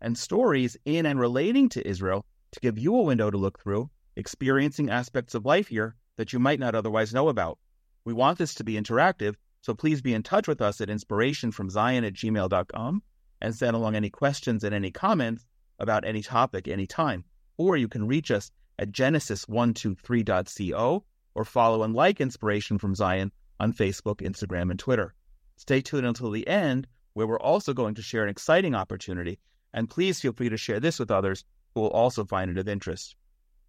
and stories in and relating to Israel to give you a window to look through, experiencing aspects of life here that you might not otherwise know about. We want this to be interactive, so please be in touch with us at inspirationfromzion at gmail.com and send along any questions and any comments about any topic anytime. Or you can reach us at genesis123.co or follow and like Inspiration from Zion on Facebook, Instagram, and Twitter. Stay tuned until the end, where we're also going to share an exciting opportunity and please feel free to share this with others who will also find it of interest.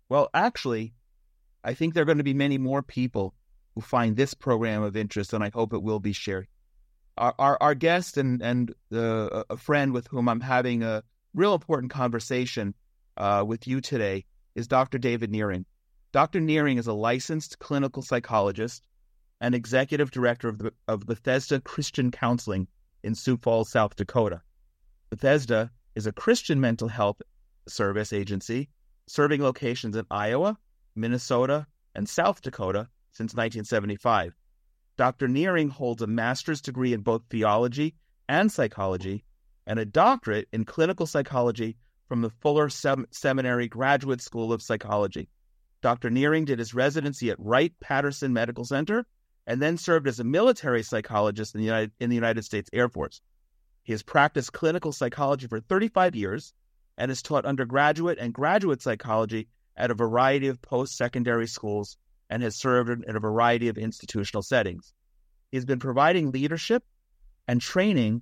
Well, actually, I think there are going to be many more people who find this program of interest, and I hope it will be shared. Our, our, our guest and, and uh, a friend with whom I'm having a real important conversation uh, with you today is Dr. David Nehring. Dr. Nehring is a licensed clinical psychologist and executive director of, the, of Bethesda Christian Counseling in Sioux Falls, South Dakota. Bethesda is a Christian mental health service agency serving locations in Iowa, Minnesota, and South Dakota since 1975. Dr. Nehring holds a master's degree in both theology and psychology and a doctorate in clinical psychology from the Fuller Sem- Seminary Graduate School of Psychology. Dr. Nehring did his residency at Wright Patterson Medical Center and then served as a military psychologist in the United, in the United States Air Force. He has practiced clinical psychology for 35 years and has taught undergraduate and graduate psychology at a variety of post secondary schools and has served in a variety of institutional settings. He has been providing leadership and training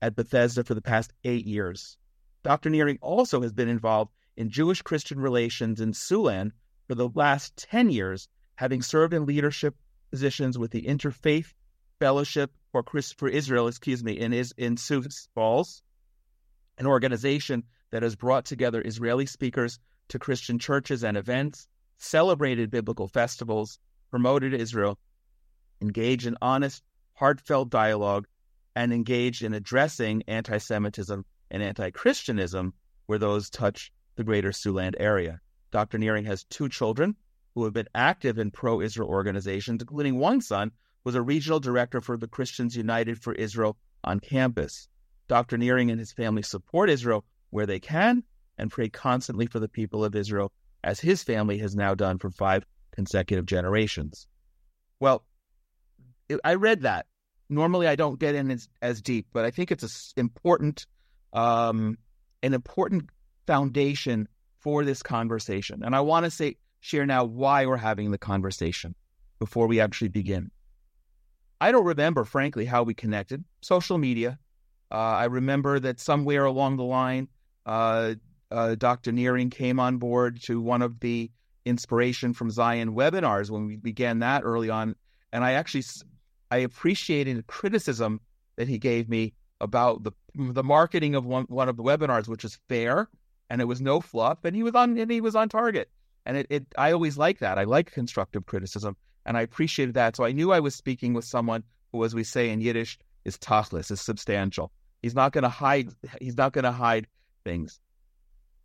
at Bethesda for the past eight years. Dr. Nehring also has been involved in Jewish Christian relations in Siouxland for the last 10 years, having served in leadership positions with the Interfaith Fellowship for Chris, for Israel, excuse me, in is in Sioux Falls, an organization that has brought together Israeli speakers to Christian churches and events, celebrated biblical festivals, promoted Israel, engaged in honest, heartfelt dialogue, and engaged in addressing anti-Semitism and anti-Christianism where those touch the greater Siouxland area. Dr. Nehring has two children who have been active in pro-Israel organizations, including one son was a regional director for the Christians United for Israel on campus. Dr. Nehring and his family support Israel where they can and pray constantly for the people of Israel, as his family has now done for five consecutive generations. Well, I read that. Normally, I don't get in as, as deep, but I think it's a important, um, an important foundation for this conversation. And I want to say, share now why we're having the conversation before we actually begin. I don't remember, frankly, how we connected. Social media. Uh, I remember that somewhere along the line, uh, uh, Dr. Nehring came on board to one of the Inspiration from Zion webinars when we began that early on, and I actually I appreciated the criticism that he gave me about the the marketing of one one of the webinars, which is fair and it was no fluff, and he was on and he was on target. And it, it I always like that. I like constructive criticism. And I appreciated that. So I knew I was speaking with someone who, as we say in Yiddish, is tachlis, is substantial. He's not going to hide. He's not going to hide things.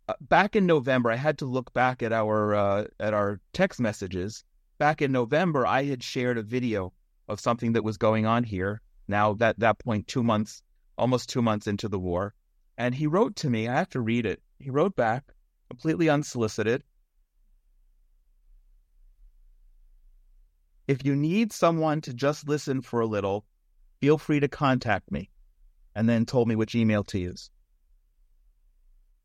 Uh, back in November, I had to look back at our uh, at our text messages. Back in November, I had shared a video of something that was going on here. Now that that point, two months, almost two months into the war, and he wrote to me. I have to read it. He wrote back, completely unsolicited. If you need someone to just listen for a little, feel free to contact me. And then told me which email to use.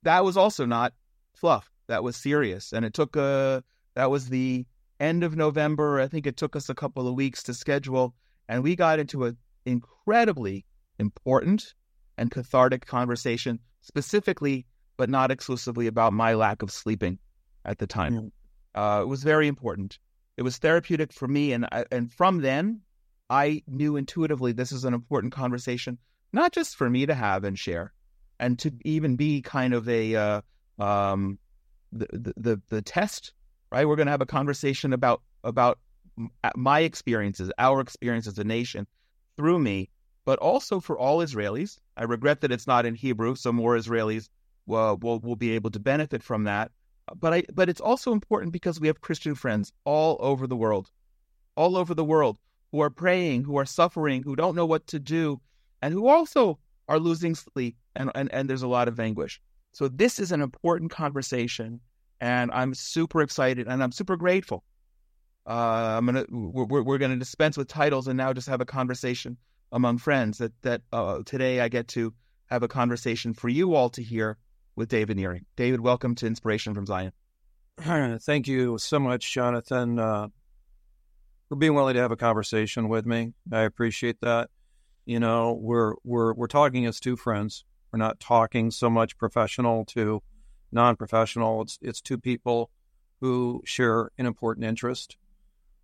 That was also not fluff. That was serious. And it took a, that was the end of November. I think it took us a couple of weeks to schedule. And we got into an incredibly important and cathartic conversation, specifically, but not exclusively, about my lack of sleeping at the time. Uh, it was very important it was therapeutic for me, and I, and from then, I knew intuitively this is an important conversation, not just for me to have and share, and to even be kind of a uh, um, the, the, the test, right? We're going to have a conversation about about my experiences, our experience as a nation through me, but also for all Israelis. I regret that it's not in Hebrew, so more Israelis will, will, will be able to benefit from that. But I but it's also important because we have Christian friends all over the world, all over the world who are praying, who are suffering, who don't know what to do, and who also are losing sleep, and, and, and there's a lot of anguish. So this is an important conversation, and I'm super excited and I'm super grateful. Uh, I'm gonna we're, we're gonna dispense with titles and now just have a conversation among friends. That that uh, today I get to have a conversation for you all to hear with David Nehring. David, welcome to Inspiration from Zion. Thank you so much, Jonathan, uh, for being willing to have a conversation with me. I appreciate that. You know, we're we're we're talking as two friends. We're not talking so much professional to non-professional. It's it's two people who share an important interest.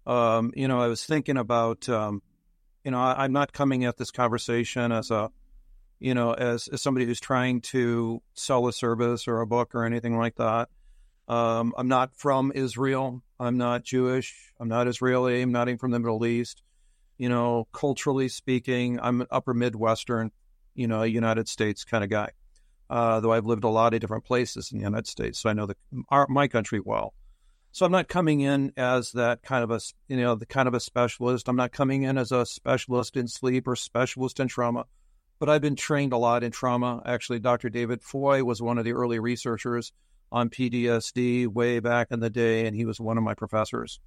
Um, you know, I was thinking about, um, you know, I, am not coming at this conversation as a, you know, as, as somebody who's trying to sell a service or a book or anything like that. Um, I'm not from Israel. I'm not Jewish. I'm not Israeli. I'm not even from the Middle East. You know, culturally speaking, I'm an upper Midwestern, you know, United States kind of guy. Uh, though I've lived a lot of different places in the United States, so I know the, our, my country well. So I'm not coming in as that kind of a, you know, the kind of a specialist. I'm not coming in as a specialist in sleep or specialist in trauma, but I've been trained a lot in trauma. Actually, Dr. David Foy was one of the early researchers on PTSD way back in the day, and he was one of my professors.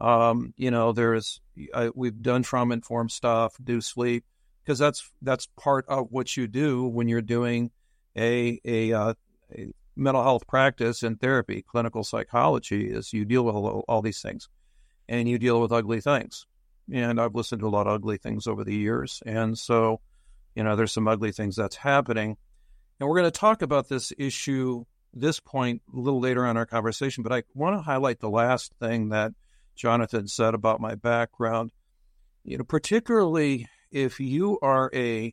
Um, you know, there's I, we've done trauma informed stuff, do sleep because that's that's part of what you do when you're doing a a, uh, a mental health practice and therapy, clinical psychology, is you deal with all, all, these things, and you deal with ugly things. And I've listened to a lot of ugly things over the years, and so you know there's some ugly things that's happening, and we're going to talk about this issue this point a little later on our conversation, but I want to highlight the last thing that Jonathan said about my background. You know, particularly if you are a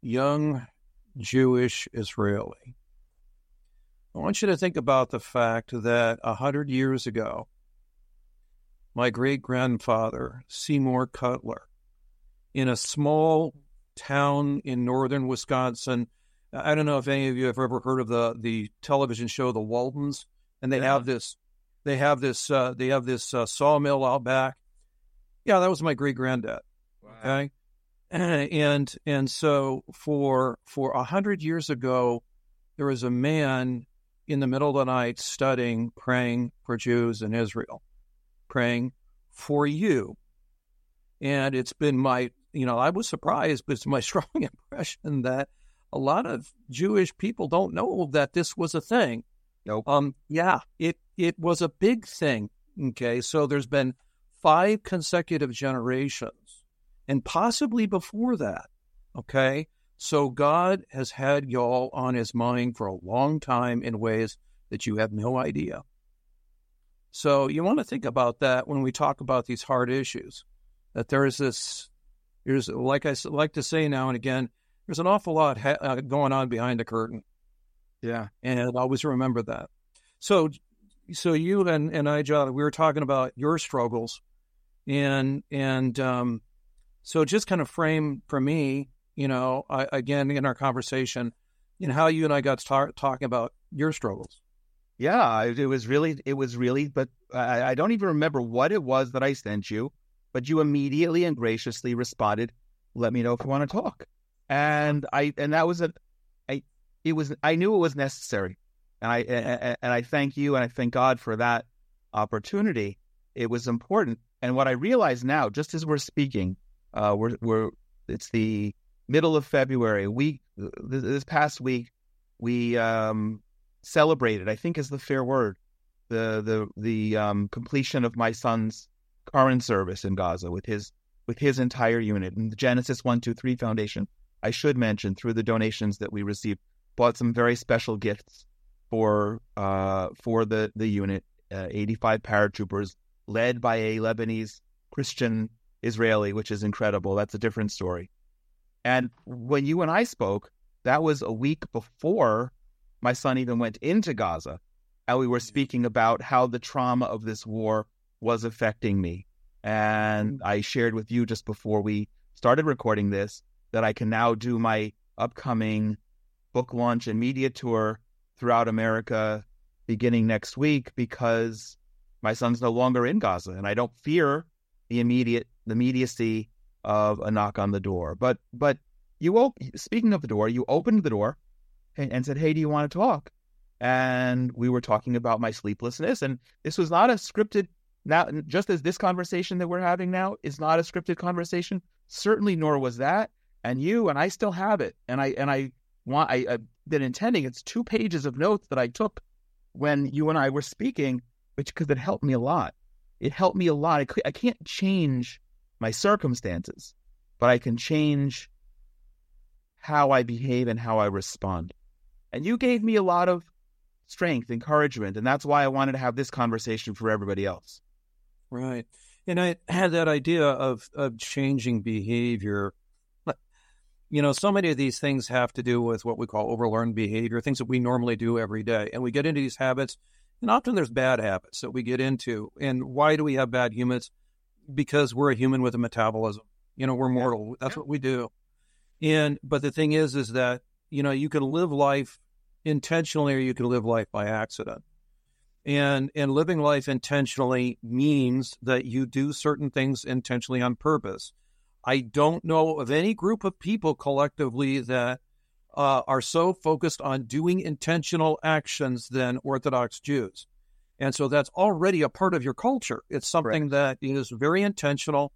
young Jewish Israeli, I want you to think about the fact that a hundred years ago, my great grandfather, Seymour Cutler, in a small town in northern Wisconsin, I don't know if any of you have ever heard of the the television show The Waltons, and they yeah. have this they have this uh, they have this uh, sawmill out back. Yeah, that was my great granddad. Wow. Okay, and and so for for a hundred years ago, there was a man in the middle of the night studying, praying for Jews in Israel, praying for you. And it's been my, you know, I was surprised, but it's my strong impression that a lot of Jewish people don't know that this was a thing. Nope. Um, yeah, it it was a big thing. Okay, so there's been five consecutive generations, and possibly before that. Okay, so God has had y'all on His mind for a long time in ways that you have no idea. So you want to think about that when we talk about these hard issues. That there is this, there's like I like to say now and again, there's an awful lot ha- uh, going on behind the curtain. Yeah, and I always remember that. So, so you and and I, John, we were talking about your struggles, and and um, so just kind of frame for me, you know, I, again in our conversation, and how you and I got start talking about your struggles. Yeah, it was really, it was really, but I, I don't even remember what it was that I sent you, but you immediately and graciously responded, "Let me know if you want to talk." and I and that was a, I it was I knew it was necessary, and I and, and I thank you and I thank God for that opportunity. It was important, and what I realize now, just as we're speaking, uh, we're we're it's the middle of February. We this past week we um, celebrated. I think is the fair word. The the the um, completion of my son's current service in Gaza with his with his entire unit and the Genesis One Two Three Foundation I should mention through the donations that we received, bought some very special gifts for uh, for the the unit. Uh, 85 paratroopers led by a Lebanese Christian Israeli, which is incredible. That's a different story. And when you and I spoke, that was a week before my son even went into Gaza. and we were speaking about how the trauma of this war was affecting me. And mm. I shared with you just before we started recording this that I can now do my upcoming book launch and media tour throughout America beginning next week because my son's no longer in Gaza and I don't fear the immediate the immediacy of a knock on the door. But but you op- speaking of the door, you opened the door and, and said, "Hey, do you want to talk?" And we were talking about my sleeplessness, and this was not a scripted. Now, just as this conversation that we're having now is not a scripted conversation, certainly nor was that. And you and I still have it, and I and I want I, I've been intending. It's two pages of notes that I took when you and I were speaking, which because it helped me a lot. It helped me a lot. I, I can't change my circumstances, but I can change how I behave and how I respond. And you gave me a lot of strength, encouragement, and that's why I wanted to have this conversation for everybody else. Right. And I had that idea of of changing behavior. You know, so many of these things have to do with what we call overlearned behavior, things that we normally do every day. And we get into these habits, and often there's bad habits that we get into. And why do we have bad habits? Because we're a human with a metabolism. You know, we're mortal. That's yeah. what we do. And but the thing is, is that you know you can live life intentionally, or you can live life by accident. And and living life intentionally means that you do certain things intentionally on purpose. I don't know of any group of people collectively that uh, are so focused on doing intentional actions than Orthodox Jews. And so that's already a part of your culture. It's something that is very intentional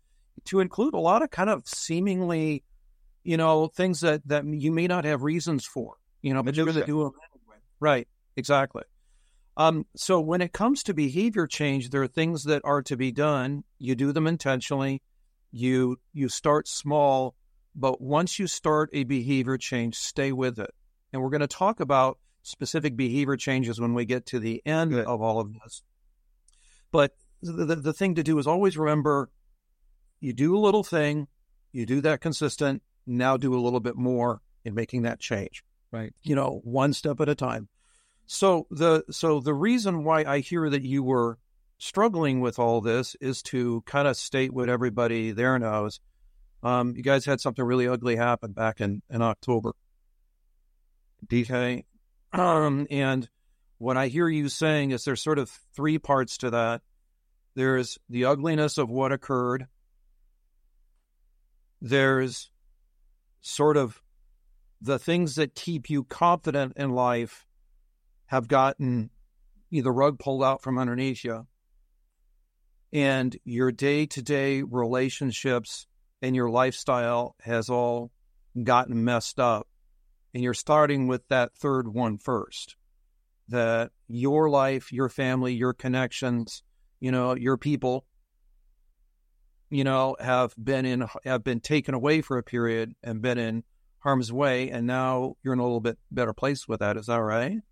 to include a lot of kind of seemingly you know, things that, that you may not have reasons for, you know, but you're going to do them anyway. Right. Exactly. Um, so when it comes to behavior change, there are things that are to be done. You do them intentionally. You you start small, but once you start a behavior change, stay with it. And we're going to talk about specific behavior changes when we get to the end Good. of all of this. But the, the, the thing to do is always remember you do a little thing, you do that consistent, now do a little bit more in making that change. Right. You know, one step at a time. So the so the reason why I hear that you were struggling with all this is to kind of state what everybody there knows. Um, you guys had something really ugly happen back in, in October. Okay. Um, and what I hear you saying is there's sort of three parts to that. There's the ugliness of what occurred. There's sort of the things that keep you confident in life have gotten either rug pulled out from underneath you and your day-to-day relationships and your lifestyle has all gotten messed up and you're starting with that third one first that your life your family your connections you know your people you know, have been in have been taken away for a period and been in harm's way, and now you're in a little bit better place with that. Is that right?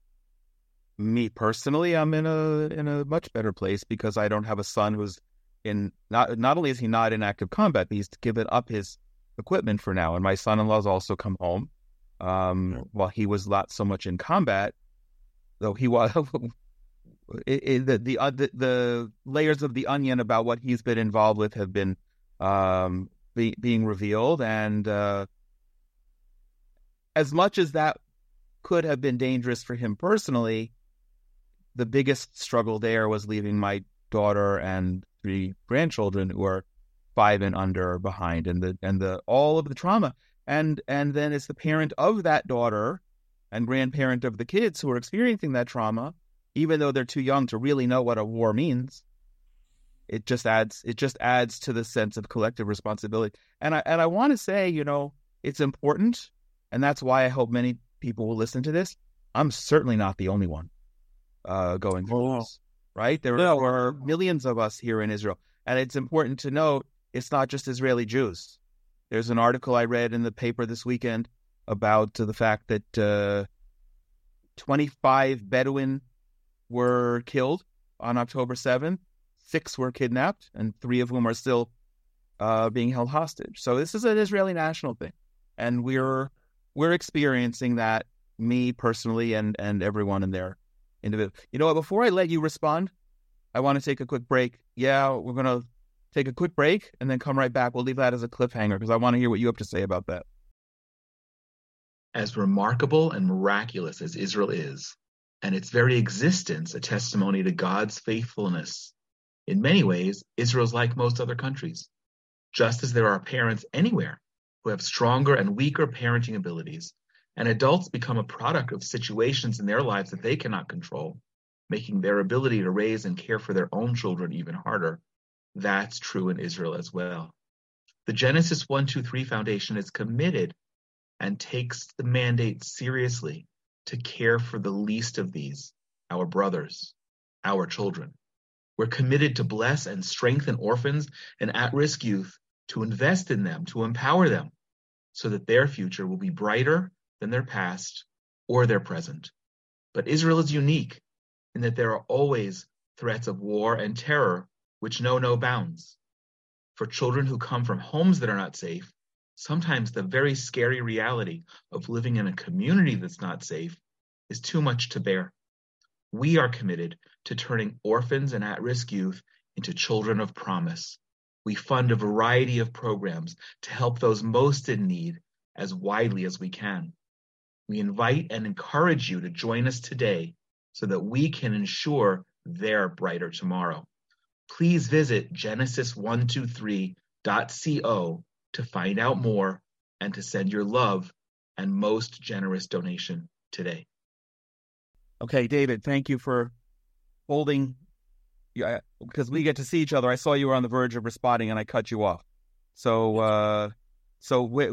Me personally, I'm in a in a much better place because I don't have a son who's in not not only is he not in active combat, but he's given up his equipment for now, and my son-in-law's also come home. Um, while he was not so much in combat, though he was it, it, the the, uh, the, the layers of the onion about what he's been involved with have been um, be, being revealed, and uh, as much as that could have been dangerous for him personally, the biggest struggle there was leaving my daughter and three grandchildren who are five and under behind, and the and the all of the trauma, and and then as the parent of that daughter and grandparent of the kids who are experiencing that trauma even though they're too young to really know what a war means. It just adds it just adds to the sense of collective responsibility. And I and I want to say, you know, it's important, and that's why I hope many people will listen to this. I'm certainly not the only one uh, going through oh. this. Right? There, no. are millions of us here in Israel, and it's important to note it's not just Israeli Jews. There's an article I read in the paper this weekend about the fact that uh, 25 Bedouin were killed on October 7th. Six were kidnapped, and three of whom are still uh, being held hostage. So this is an Israeli national thing, and we're we're experiencing that. Me personally, and and everyone in there individual. You know what? Before I let you respond, I want to take a quick break. Yeah, we're going to take a quick break and then come right back. We'll leave that as a cliffhanger because I want to hear what you have to say about that. As remarkable and miraculous as Israel is, and its very existence a testimony to God's faithfulness, in many ways, Israel's like most other countries. Just as there are parents anywhere who have stronger and weaker parenting abilities, and adults become a product of situations in their lives that they cannot control, making their ability to raise and care for their own children even harder. That's true in Israel as well. The Genesis 123 Foundation is committed and takes the mandate seriously to care for the least of these, our brothers, our children. We're committed to bless and strengthen orphans and at risk youth, to invest in them, to empower them, so that their future will be brighter than their past or their present. But Israel is unique in that there are always threats of war and terror which know no bounds. For children who come from homes that are not safe, sometimes the very scary reality of living in a community that's not safe is too much to bear. We are committed to turning orphans and at risk youth into children of promise. We fund a variety of programs to help those most in need as widely as we can. We invite and encourage you to join us today so that we can ensure their brighter tomorrow. Please visit genesis123.co to find out more and to send your love and most generous donation today. Okay, David, thank you for holding. Because we get to see each other. I saw you were on the verge of responding, and I cut you off. So, uh, so we,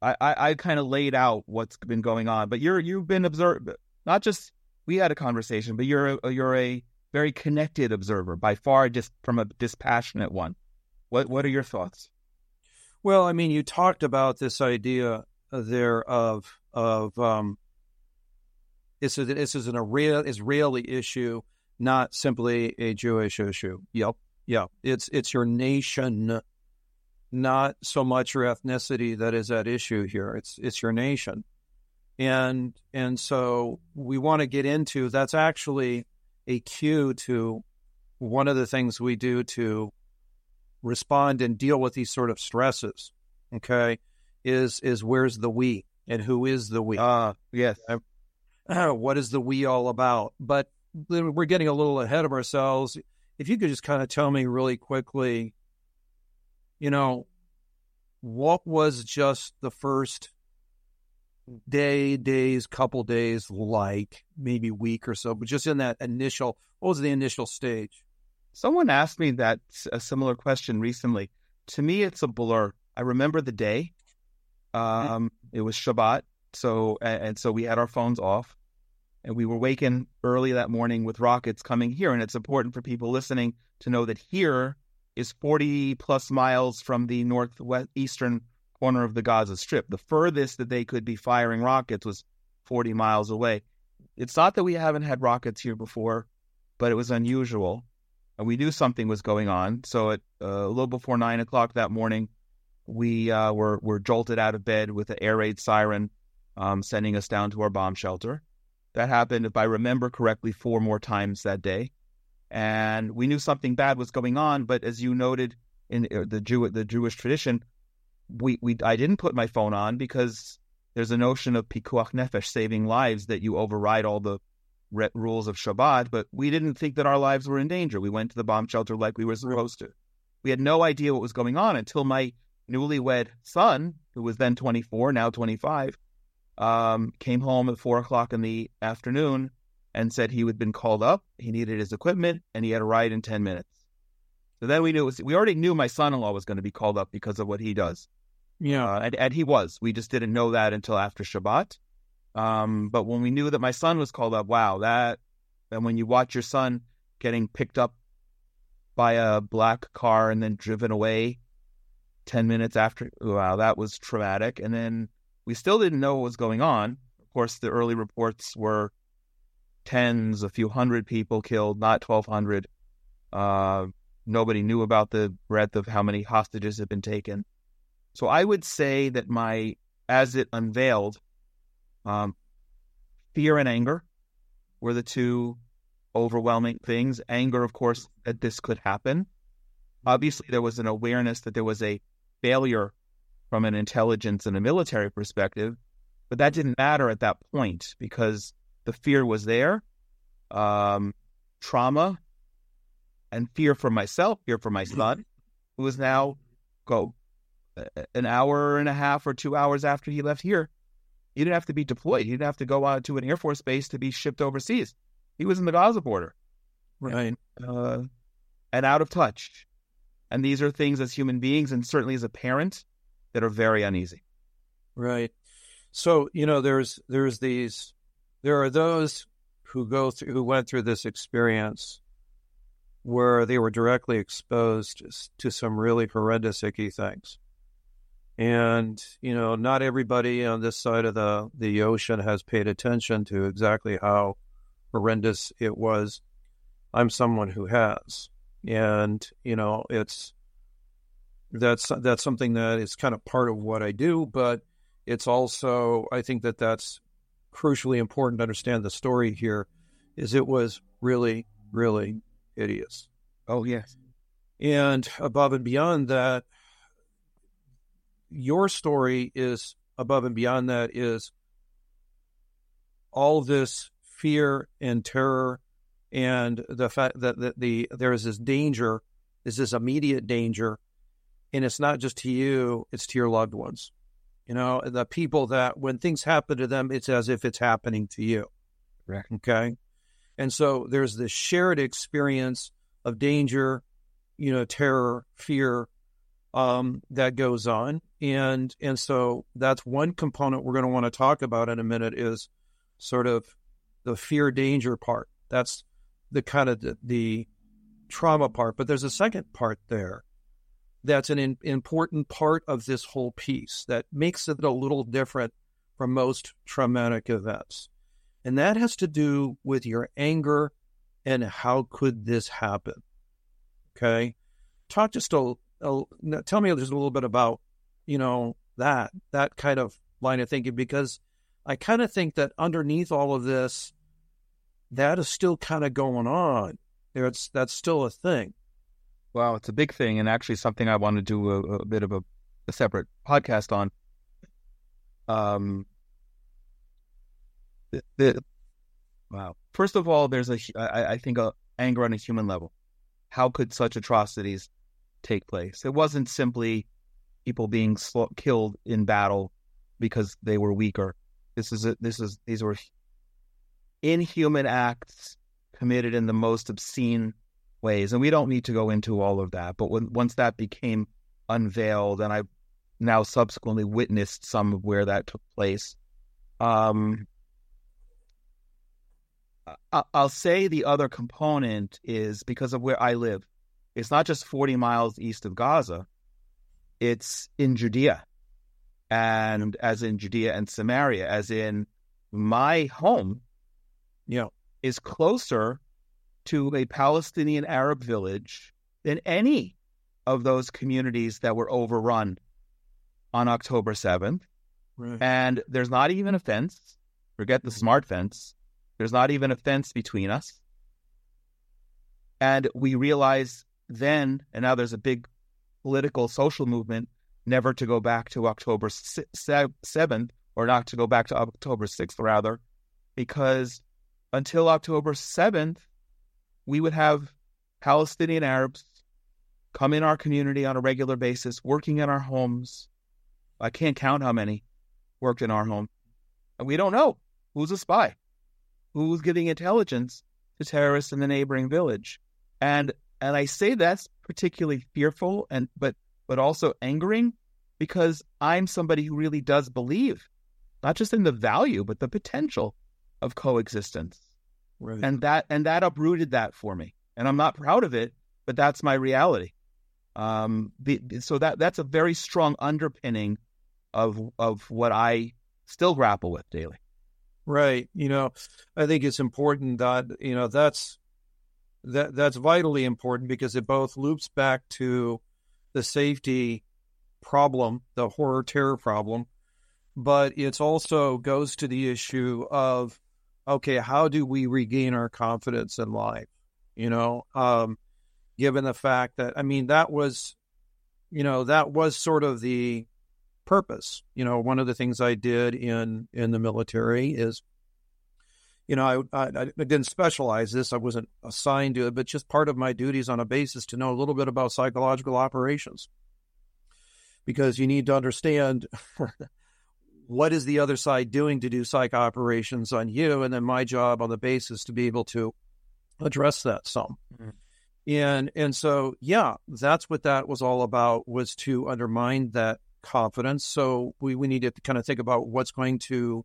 I, I kind of laid out what's been going on, but you're you've been observed. Not just we had a conversation, but you're a, you're a very connected observer, by far, just from a dispassionate one. What what are your thoughts? Well, I mean, you talked about this idea there of of um, this is this is an Israeli issue, not simply a Jewish issue. Yep, yeah, it's it's your nation not so much your ethnicity that is at issue here. It's it's your nation, and and so we want to get into that's actually a cue to one of the things we do to respond and deal with these sort of stresses. Okay, is is where's the we and who is the we? Ah, uh, yes. what is the we all about? But we're getting a little ahead of ourselves. If you could just kind of tell me really quickly you know, what was just the first day, days, couple days like, maybe week or so, but just in that initial, what was the initial stage? Someone asked me that a similar question recently. To me, it's a blur. I remember the day. Mm-hmm. Um, it was Shabbat, so and, and so we had our phones off, and we were waking early that morning with rockets coming here. And it's important for people listening to know that here is 40 plus miles from the northeastern corner of the Gaza Strip. The furthest that they could be firing rockets was 40 miles away. It's not that we haven't had rockets here before, but it was unusual. And we knew something was going on. So at uh, a little before nine o'clock that morning, we uh, were, were jolted out of bed with an air raid siren um, sending us down to our bomb shelter. That happened, if I remember correctly, four more times that day and we knew something bad was going on. But as you noted in uh, the Jew the Jewish tradition, we we I didn't put my phone on because there's a notion of pikuach nefesh, saving lives, that you override all the re- rules of Shabbat. But we didn't think that our lives were in danger. We went to the bomb shelter like we were supposed to. We had no idea what was going on until my newlywed son, who was then 24, now 25, um, came home at four o'clock in the afternoon and said he had been called up, he needed his equipment, and he had a ride in 10 minutes. So then we knew was, we already knew my son-in-law was going to be called up because of what he does. Yeah, uh, and, and, he was. We just didn't know that until after Shabbat. Um, but when we knew that my son was called up, wow, that. And when you watch your son getting picked up by a black car and then driven away ten minutes after, wow, that was traumatic. And then we still didn't know what was going on. Of course, the early reports were tens, a few hundred people killed, not 1,200. Uh, nobody knew about the breadth of how many hostages had been taken. So I would say that my, as it unveiled, um, fear and anger were the two overwhelming things. Anger, of course, that this could happen. Obviously, there was an awareness that there was a failure from an intelligence and a military perspective, but that didn't matter at that point because the fear was there. Um, trauma and fear for myself, fear for my son, who is now go an hour and a half or two hours after he left here. He didn't have to be deployed. He didn't have to go out to an Air Force base to be shipped overseas. He was in the Gaza border. Right. Uh, and out of touch. And these are things as human beings and certainly as a parent that are very uneasy. Right. So, you know, there's there's these there are those who go through who went through this experience where they were directly exposed to some really horrendous icky things. And, you know, not everybody on this side of the, the ocean has paid attention to exactly how horrendous it was. I'm someone who has. And, you know, it's that's that's something that is kind of part of what I do, but it's also I think that that's crucially important to understand the story here is it was really really hideous. Oh yes. And above and beyond that your story is above and beyond that is all this fear and terror and the fact that the, the there is this danger is this immediate danger and it's not just to you it's to your loved ones you know the people that when things happen to them it's as if it's happening to you. Right. Okay? And so there's this shared experience of danger you know terror fear um, that goes on. And and so that's one component we're going to want to talk about in a minute is sort of the fear danger part. That's the kind of the, the trauma part. But there's a second part there that's an in, important part of this whole piece that makes it a little different from most traumatic events. And that has to do with your anger and how could this happen? Okay. Talk just a, a tell me just a little bit about, you know, that, that kind of line of thinking, because I kind of think that underneath all of this, that is still kind of going on. It's, that's still a thing. Wow, it's a big thing, and actually something I want to do a, a bit of a, a, separate podcast on. Um, the, the, wow. First of all, there's a I, I think a anger on a human level. How could such atrocities take place? It wasn't simply people being sl- killed in battle because they were weaker. This is a, this is these were inhuman acts committed in the most obscene ways. And we don't need to go into all of that. But when, once that became unveiled, and I've now subsequently witnessed some of where that took place, um, I'll say the other component is because of where I live. It's not just 40 miles east of Gaza, it's in Judea. And as in Judea and Samaria, as in my home, you know, is closer to a Palestinian Arab village than any of those communities that were overrun on October 7th. Right. And there's not even a fence. Forget the mm-hmm. smart fence. There's not even a fence between us. And we realize then, and now there's a big political social movement never to go back to October 7th, or not to go back to October 6th, rather, because until October 7th, we would have Palestinian Arabs come in our community on a regular basis, working in our homes. I can't count how many worked in our home. And we don't know who's a spy, who's giving intelligence to terrorists in the neighboring village. And and I say that's particularly fearful and but but also angering because I'm somebody who really does believe not just in the value but the potential of coexistence. Right. And that and that uprooted that for me. And I'm not proud of it, but that's my reality. Um, the, so that that's a very strong underpinning of of what I still grapple with daily. Right. You know, I think it's important that you know that's that that's vitally important because it both loops back to the safety problem, the horror terror problem, but it also goes to the issue of okay, how do we regain our confidence in life? You know, um, given the fact that, I mean, that was, you know, that was sort of the purpose. You know, one of the things I did in in the military is, you know, I, I, I didn't specialize this. I wasn't assigned to it, but just part of my duties on a basis to know a little bit about psychological operations, because you need to understand what is the other side doing to do psych operations on you, and then my job on the basis to be able to address that some. Mm-hmm. And and so yeah, that's what that was all about was to undermine that confidence. So we, we need to kind of think about what's going to,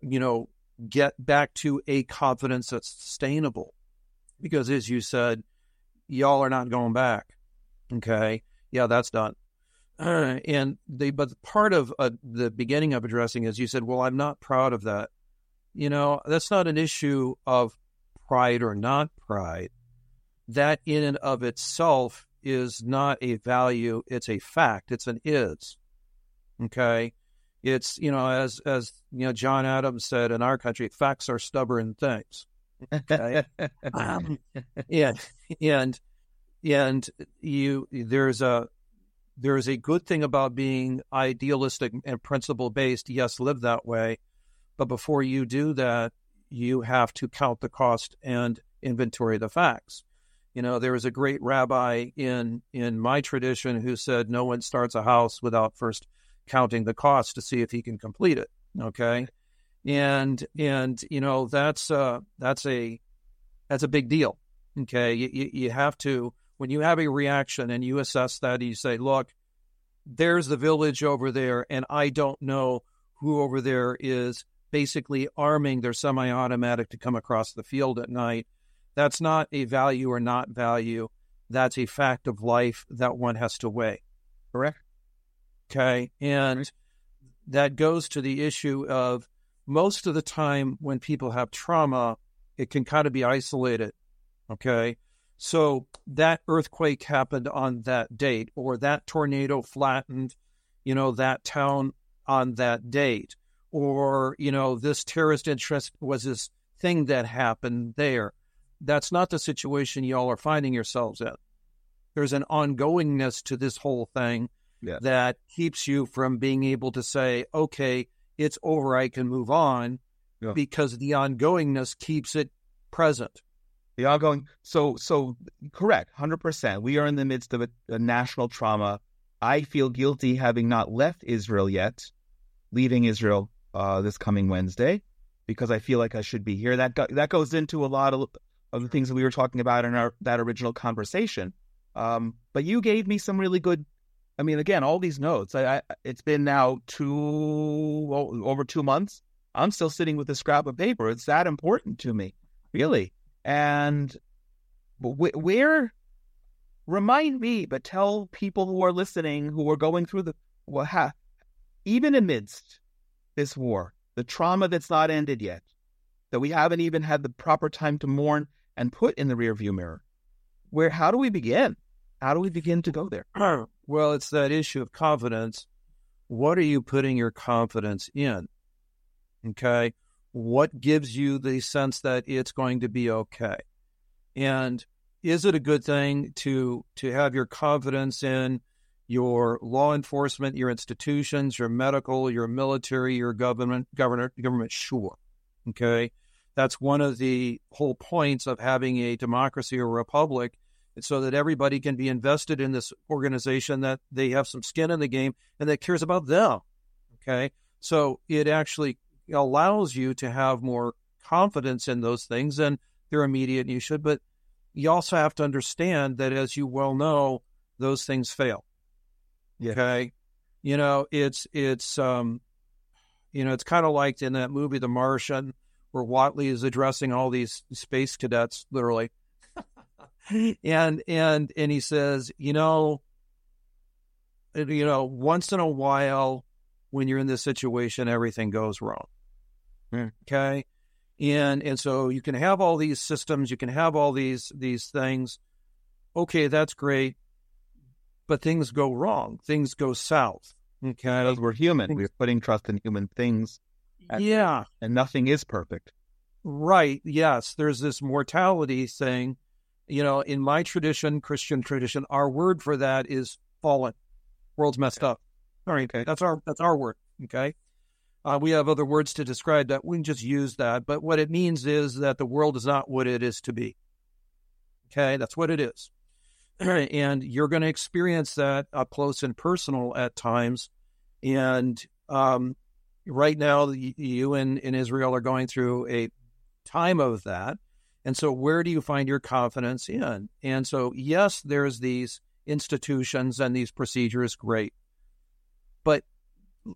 you know, get back to a confidence that's sustainable. Because as you said, y'all are not going back. Okay. Yeah, that's done. Uh, and they, but part of uh, the beginning of addressing is you said, well, I'm not proud of that. You know, that's not an issue of pride or not pride. That in and of itself is not a value, it's a fact, it's an is. Okay. It's, you know, as, as, you know, John Adams said in our country, facts are stubborn things. Okay. um, and, and, and you, there's a, there's a good thing about being idealistic and principle based. Yes, live that way. But before you do that, you have to count the cost and inventory the facts. You know, there was a great rabbi in in my tradition who said no one starts a house without first counting the cost to see if he can complete it. Okay, and and you know that's uh that's a that's a big deal. Okay, you, you have to when you have a reaction and you assess that, you say, look, there's the village over there, and I don't know who over there is basically arming their semi automatic to come across the field at night. That's not a value or not value. That's a fact of life that one has to weigh. Correct. Okay. And that goes to the issue of most of the time when people have trauma, it can kind of be isolated. Okay. So that earthquake happened on that date, or that tornado flattened, you know, that town on that date, or, you know, this terrorist interest was this thing that happened there. That's not the situation y'all are finding yourselves in. There's an ongoingness to this whole thing yeah. that keeps you from being able to say, okay, it's over, I can move on, yeah. because the ongoingness keeps it present. The ongoing, so so correct, hundred percent. We are in the midst of a, a national trauma. I feel guilty having not left Israel yet, leaving Israel uh, this coming Wednesday, because I feel like I should be here. That go, that goes into a lot of, of the things that we were talking about in our that original conversation. Um, but you gave me some really good I mean, again, all these notes. I, I, it's been now two over two months. I'm still sitting with a scrap of paper. It's that important to me, really. And wh- where, remind me, but tell people who are listening, who are going through the, well, ha, even amidst this war, the trauma that's not ended yet, that we haven't even had the proper time to mourn and put in the rearview mirror. Where, how do we begin? How do we begin to go there? Well, it's that issue of confidence. What are you putting your confidence in? Okay. What gives you the sense that it's going to be okay? And is it a good thing to to have your confidence in your law enforcement, your institutions, your medical, your military, your government, government, government? Sure. Okay. That's one of the whole points of having a democracy or republic so that everybody can be invested in this organization, that they have some skin in the game and that cares about them. Okay. So it actually allows you to have more confidence in those things and they're immediate and you should, but you also have to understand that as you well know, those things fail. Yeah. Okay. You know, it's, it's, um, you know, it's kind of like in that movie, The Martian, where Watney is addressing all these space cadets, literally, and and and he says, you know, you know, once in a while, when you're in this situation, everything goes wrong. Mm. Okay, and and so you can have all these systems, you can have all these these things. Okay, that's great, but things go wrong. Things go south. Okay, because we're human. Things... We're putting trust in human things. And, yeah, and nothing is perfect. Right. Yes. There's this mortality thing. You know, in my tradition, Christian tradition, our word for that is fallen. World's messed up. All right. Okay. That's our that's our word. Okay. Uh, we have other words to describe that. We can just use that. But what it means is that the world is not what it is to be. Okay. That's what it is. and you're going to experience that up close and personal at times. And um, right now, you and in Israel are going through a time of that. And so, where do you find your confidence in? And so, yes, there's these institutions and these procedures, great. But,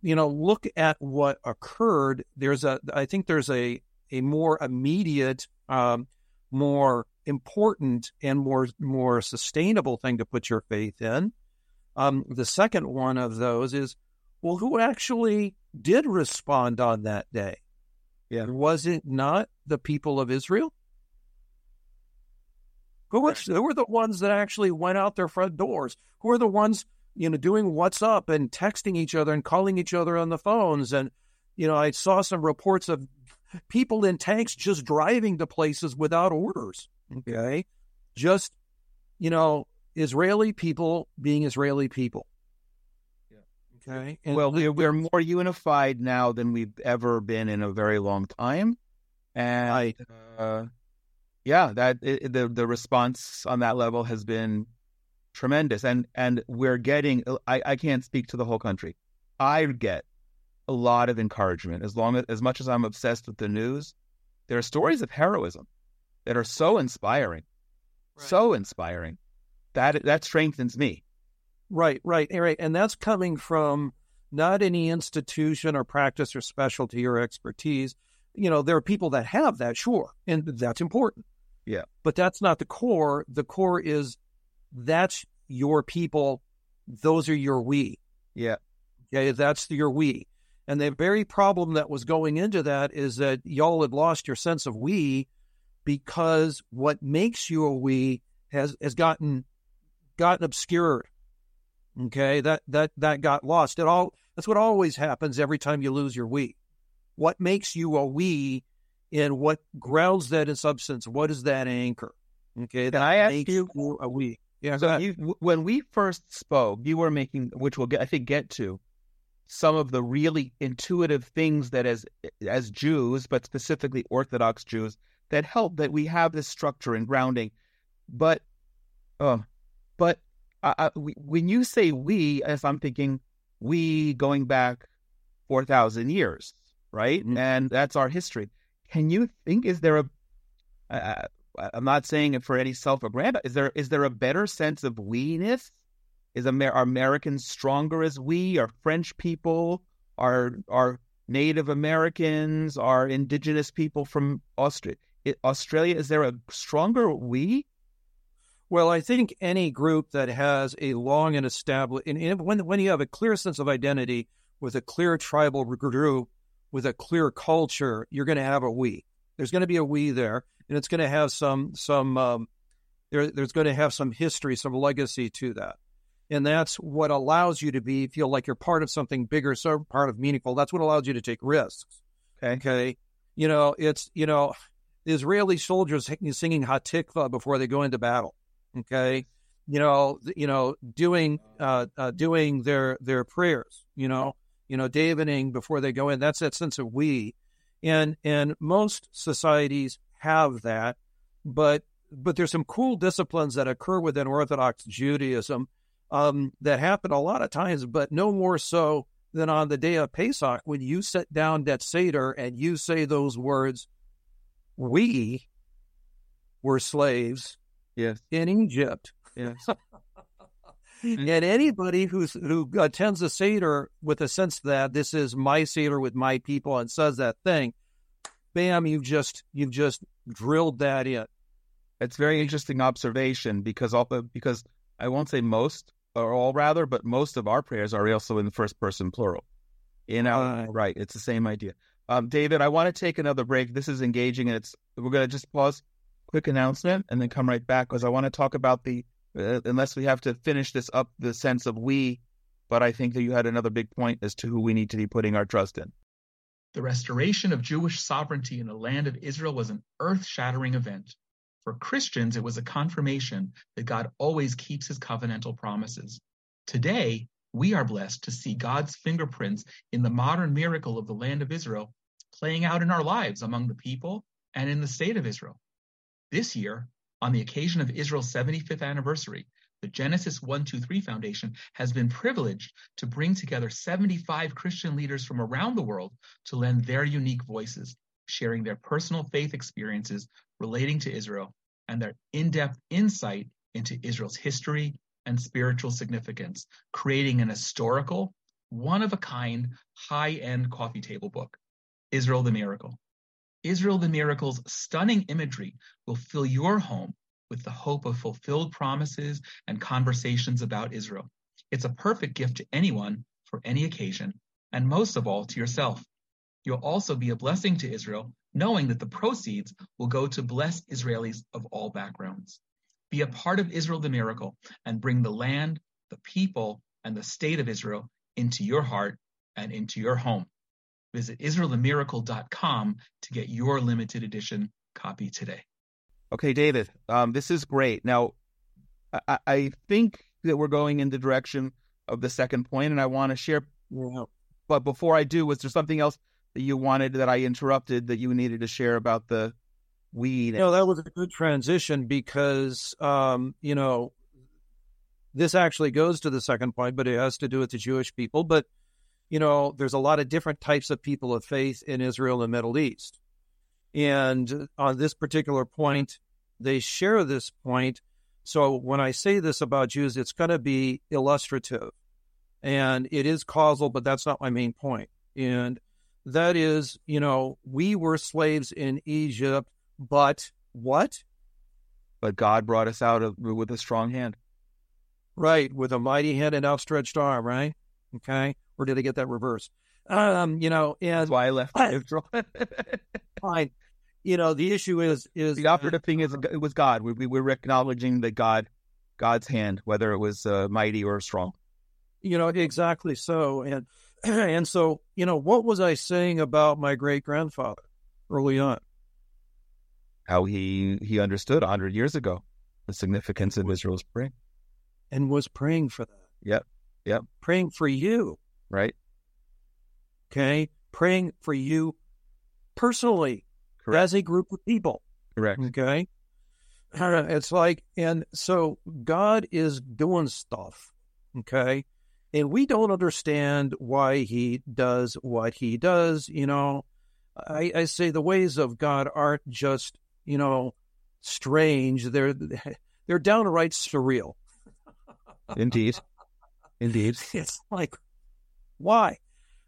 you know, look at what occurred. There's a, I think there's a, a more immediate, um, more important and more, more sustainable thing to put your faith in. Um, the second one of those is, well, who actually did respond on that day? Yeah. Was it not the people of Israel? Who, was, who were the ones that actually went out their front doors? Who are the ones, you know, doing WhatsApp and texting each other and calling each other on the phones? And, you know, I saw some reports of people in tanks just driving to places without orders. Okay. Just, you know, Israeli people being Israeli people. Yeah. Okay. And well, we're, we're more unified now than we've ever been in a very long time, and I, uh, yeah, that it, the the response on that level has been tremendous, and and we're getting. I, I can't speak to the whole country. I get a lot of encouragement as long as as much as I'm obsessed with the news. There are stories of heroism that are so inspiring, right. so inspiring that that strengthens me. Right, right, right. And that's coming from not any institution or practice or specialty or expertise. You know, there are people that have that, sure, and that's important. Yeah. But that's not the core. The core is that's your people. Those are your we. Yeah. Okay, that's your we. And the very problem that was going into that is that y'all had lost your sense of we because what makes you a we has has gotten gotten obscured Okay, that that that got lost. It all that's what always happens every time you lose your we. What makes you a we, and what grounds that in substance? What is that anchor? Okay, can I ask you a we? Yeah. So you, when we first spoke, you were making, which we'll get, I think, get to some of the really intuitive things that, as as Jews, but specifically Orthodox Jews, that help that we have this structure and grounding. But, uh, but uh, we, when you say we, as I'm thinking, we going back 4,000 years, right? Mm-hmm. And that's our history. Can you think, is there a, uh, I'm not saying it for any self aggrandizement, is there, is there a better sense of we ness? Is Amer- are Americans stronger as we? Are French people? Are, are Native Americans? Are indigenous people from Australia? Australia, is there a stronger we? Well, I think any group that has a long and established, and when when you have a clear sense of identity with a clear tribal group, with a clear culture, you're going to have a we. There's going to be a we there, and it's going to have some some um, there, there's going to have some history, some legacy to that, and that's what allows you to be feel like you're part of something bigger, so part of meaningful. That's what allows you to take risks. Okay, okay? you know it's you know Israeli soldiers singing Hatikva before they go into battle okay you know you know doing uh, uh, doing their their prayers you know you know daviding before they go in that's that sense of we and and most societies have that but but there's some cool disciplines that occur within orthodox judaism um, that happen a lot of times but no more so than on the day of pesach when you sit down at seder and you say those words we were slaves yes. in Egypt. Yes. and anybody who's who attends a seder with a sense that this is my seder with my people and says that thing, bam, you've just you've just drilled that in. It's very interesting observation because all because I won't say most or all rather, but most of our prayers are also in the first person plural. You know, uh, right? It's the same idea. Um, David, I want to take another break. This is engaging, and it's we're going to just pause quick announcement and then come right back because I want to talk about the, uh, unless we have to finish this up, the sense of we. But I think that you had another big point as to who we need to be putting our trust in. The restoration of Jewish sovereignty in the land of Israel was an earth shattering event. For Christians, it was a confirmation that God always keeps his covenantal promises. Today, we are blessed to see God's fingerprints in the modern miracle of the land of Israel playing out in our lives among the people and in the state of Israel. This year, on the occasion of Israel's 75th anniversary, the Genesis 123 Foundation has been privileged to bring together 75 Christian leaders from around the world to lend their unique voices, sharing their personal faith experiences relating to Israel and their in depth insight into Israel's history and spiritual significance, creating an historical, one of a kind, high end coffee table book, Israel the Miracle. Israel the Miracle's stunning imagery will fill your home with the hope of fulfilled promises and conversations about Israel. It's a perfect gift to anyone for any occasion, and most of all to yourself. You'll also be a blessing to Israel, knowing that the proceeds will go to bless Israelis of all backgrounds. Be a part of Israel the miracle and bring the land, the people, and the state of Israel into your heart and into your home. Visit IsraelTheMiracle.com to get your limited edition copy today. Okay, David, um, this is great. Now, I, I, think that we're going in the direction of the second point, and I want to share. Yeah. But before I do, was there something else that you wanted that I interrupted that you needed to share about the weed? You know, that was a good transition because, um, you know, this actually goes to the second point, but it has to do with the Jewish people. But, you know, there's a lot of different types of people of faith in Israel and the Middle East. And on this particular point, they share this point. So when I say this about Jews, it's going to be illustrative and it is causal, but that's not my main point. And that is, you know, we were slaves in Egypt, but what? But God brought us out of, with a strong hand. Right, with a mighty hand and outstretched arm, right? Okay. Or did I get that reversed? Um, you know, and that's why I left neutral. fine. You know, the issue is is the operative thing is it was God. We, we were acknowledging that God, God's hand, whether it was uh, mighty or strong. You know, exactly so, and and so you know, what was I saying about my great grandfather early on? How he he understood hundred years ago the significance of Israel's praying, and was praying for that. Yep, yep, praying for you, right? Okay. Praying for you personally Correct. as a group of people. Correct. Okay. It's like, and so God is doing stuff. Okay. And we don't understand why he does what he does. You know, I, I say the ways of God aren't just, you know, strange. They're, they're downright surreal. Indeed. Indeed. It's like, why?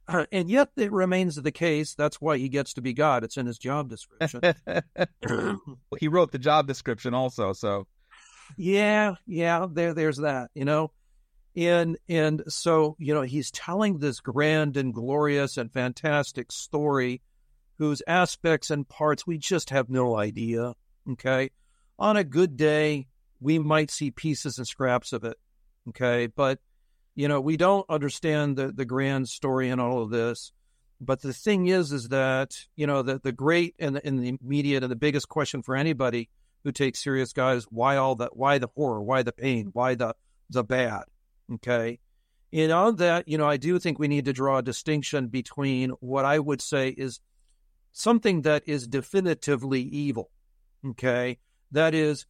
Uh, and yet it remains the case. That's why he gets to be God. It's in his job description. he wrote the job description also, so yeah, yeah. There, there's that. You know, and and so you know he's telling this grand and glorious and fantastic story, whose aspects and parts we just have no idea. Okay, on a good day, we might see pieces and scraps of it. Okay, but you know, we don't understand the, the grand story in all of this. But the thing is, is that, you know, the, the great and the, and the immediate and the biggest question for anybody who takes serious is why all that, why the horror, why the pain, why the, the bad. Okay. And on that, you know, I do think we need to draw a distinction between what I would say is something that is definitively evil. Okay. That is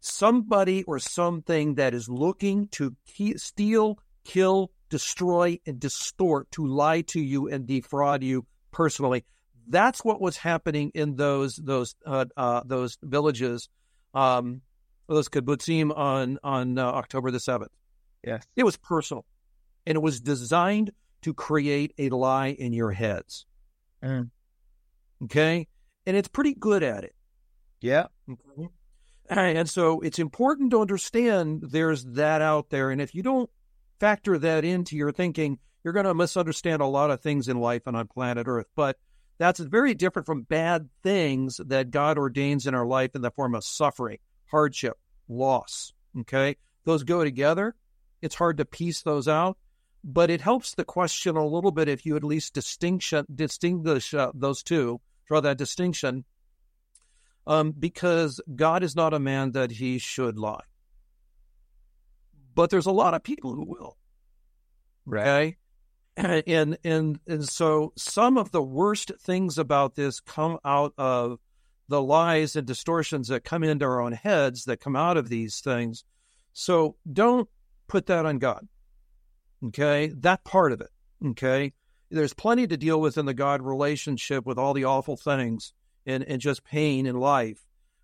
somebody or something that is looking to steal, kill, destroy, and distort, to lie to you and defraud you personally. That's what was happening in those those uh, uh, those villages, um, those kibbutzim on on uh, October the seventh. Yes, it was personal, and it was designed to create a lie in your heads. Mm. Okay, and it's pretty good at it. Yeah. Okay? And so it's important to understand there's that out there. And if you don't factor that into your thinking, you're going to misunderstand a lot of things in life and on planet Earth. But that's very different from bad things that God ordains in our life in the form of suffering, hardship, loss. Okay. Those go together. It's hard to piece those out. but it helps the question a little bit if you at least distinction distinguish uh, those two, draw that distinction, um, because God is not a man that he should lie. But there's a lot of people who will. Right. Okay? And and and so some of the worst things about this come out of the lies and distortions that come into our own heads that come out of these things. So don't put that on God. Okay. That part of it. Okay. There's plenty to deal with in the God relationship with all the awful things and, and just pain in life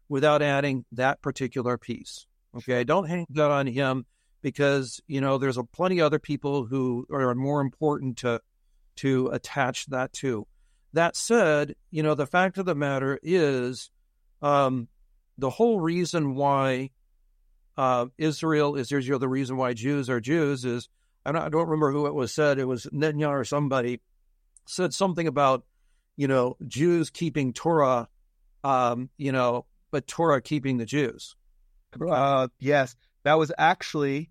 without adding that particular piece. Okay. Don't hang that on him because, you know, there's a plenty other people who are more important to to attach that to. That said, you know, the fact of the matter is um, the whole reason why uh, Israel is Israel, the reason why Jews are Jews is I don't, I don't remember who it was said. It was Nenya or somebody said something about, you know, Jews keeping Torah, um, you know, but Torah keeping the Jews. Uh, yes, that was actually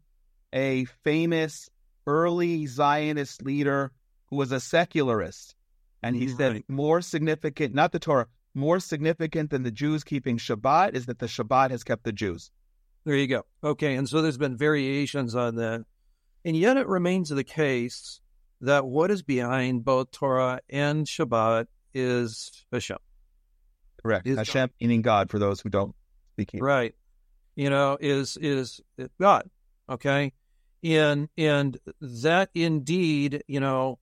a famous early Zionist leader who was a secularist. And he said, Right. more significant, not the Torah, more significant than the Jews keeping Shabbat is that the Shabbat has kept the Jews. There you go. Okay. And so there's been variations on that. And yet it remains the case that what is behind both Torah and Shabbat is Hashem. Correct. Is Hashem meaning God for those who don't speak Hebrew. Right. You know, is is God. Okay. And and that indeed, you know,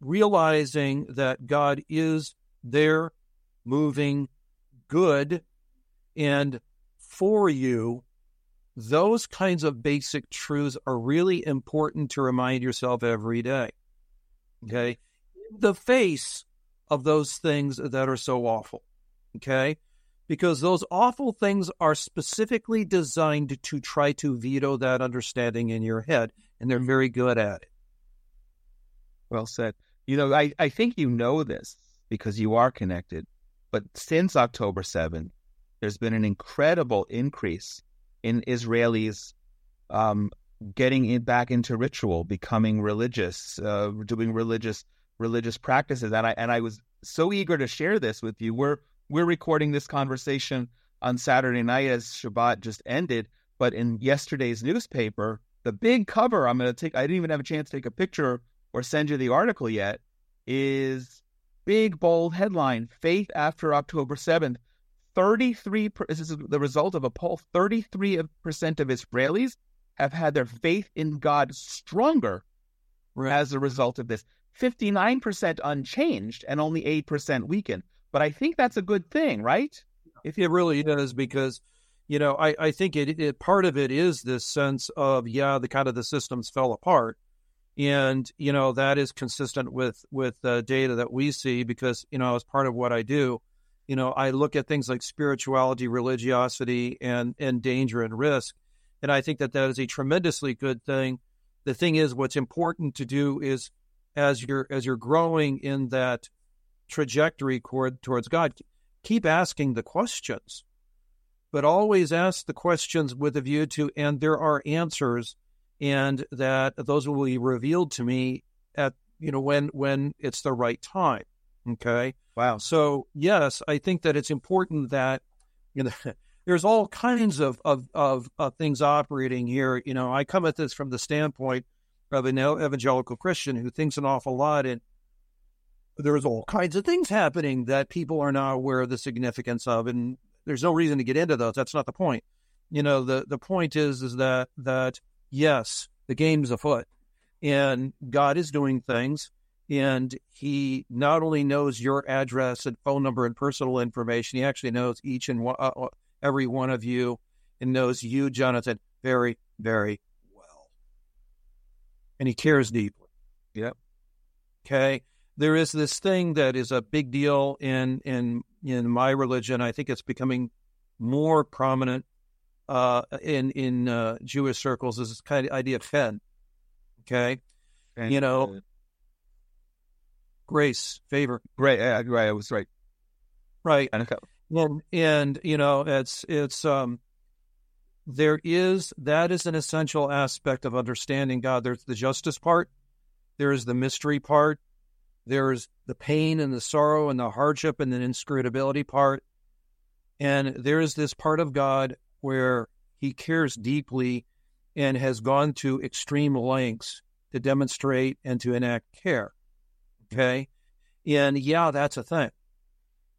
realizing that God is there moving good and for you, those kinds of basic truths are really important to remind yourself every day. Okay. In the face of those things that are so awful. Okay. Because those awful things are specifically designed to try to veto that understanding in your head, and they're very good at it. Well said. You know, I, I think you know this because you are connected. But since October 7th, there's been an incredible increase in Israelis um, getting in, back into ritual, becoming religious, uh, doing religious religious practices. And I and I was so eager to share this with you. We're we're recording this conversation on Saturday night as Shabbat just ended. But in yesterday's newspaper, the big cover, I'm going to take, I didn't even have a chance to take a picture or send you the article yet, is big, bold headline Faith after October 7th. 33, this is the result of a poll, 33% of Israelis have had their faith in God stronger as a result of this. 59% unchanged and only 8% weakened. But I think that's a good thing, right? If it really is, because you know, I, I think it, it part of it is this sense of yeah, the kind of the systems fell apart, and you know that is consistent with with the data that we see because you know as part of what I do, you know, I look at things like spirituality, religiosity, and and danger and risk, and I think that that is a tremendously good thing. The thing is, what's important to do is as you're as you're growing in that trajectory toward, towards God, keep asking the questions, but always ask the questions with a view to, and there are answers, and that those will be revealed to me at you know when when it's the right time. Okay. Wow. So yes, I think that it's important that you know there's all kinds of of of, of things operating here. You know, I come at this from the standpoint of an evangelical Christian who thinks an awful lot and there's all kinds of things happening that people are not aware of the significance of and there's no reason to get into those that's not the point you know the the point is is that that yes the game's afoot and god is doing things and he not only knows your address and phone number and personal information he actually knows each and one, uh, every one of you and knows you jonathan very very well and he cares deeply Yep. okay there is this thing that is a big deal in in in my religion. I think it's becoming more prominent uh, in in uh, Jewish circles. Is this kind of idea of fen, okay? And, You know, uh, Grace, favor, right, right. I was right. right? And, And and you know, it's it's um, there is that is an essential aspect of understanding God. There's the justice part, There's the mystery part. There's the pain and the sorrow and the hardship and the inscrutability part. And there's this part of God where he cares deeply and has gone to extreme lengths to demonstrate and to enact care. Okay. And yeah, that's a thing.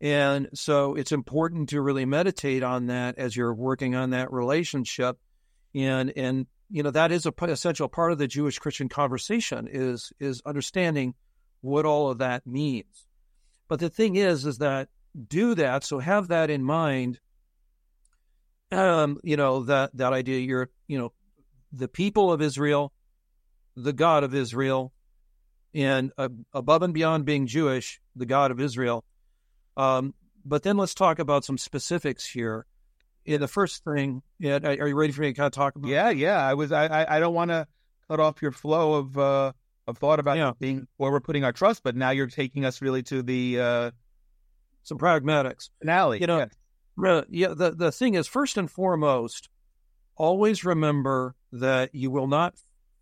And so it's important to really meditate on that as you're working on that relationship. And, and, you know, that is a essential part of the Jewish Christian conversation is, is understanding what all of that means. But the thing is, is that do that. So have that in mind. Um, you know, that, that idea you're, you know, the people of Israel, the God of Israel, and uh, above and beyond being Jewish, the God of Israel. Um, but then let's talk about some specifics here. Yeah, the first thing, yeah, are you ready for me to kind of talk about? Yeah, yeah. I was. I. I don't want to cut off your flow of uh, of thought about yeah. being where we're putting our trust, but now you're taking us really to the uh, some pragmatics finale. You know, yes. yeah. The the thing is, first and foremost, always remember that you will not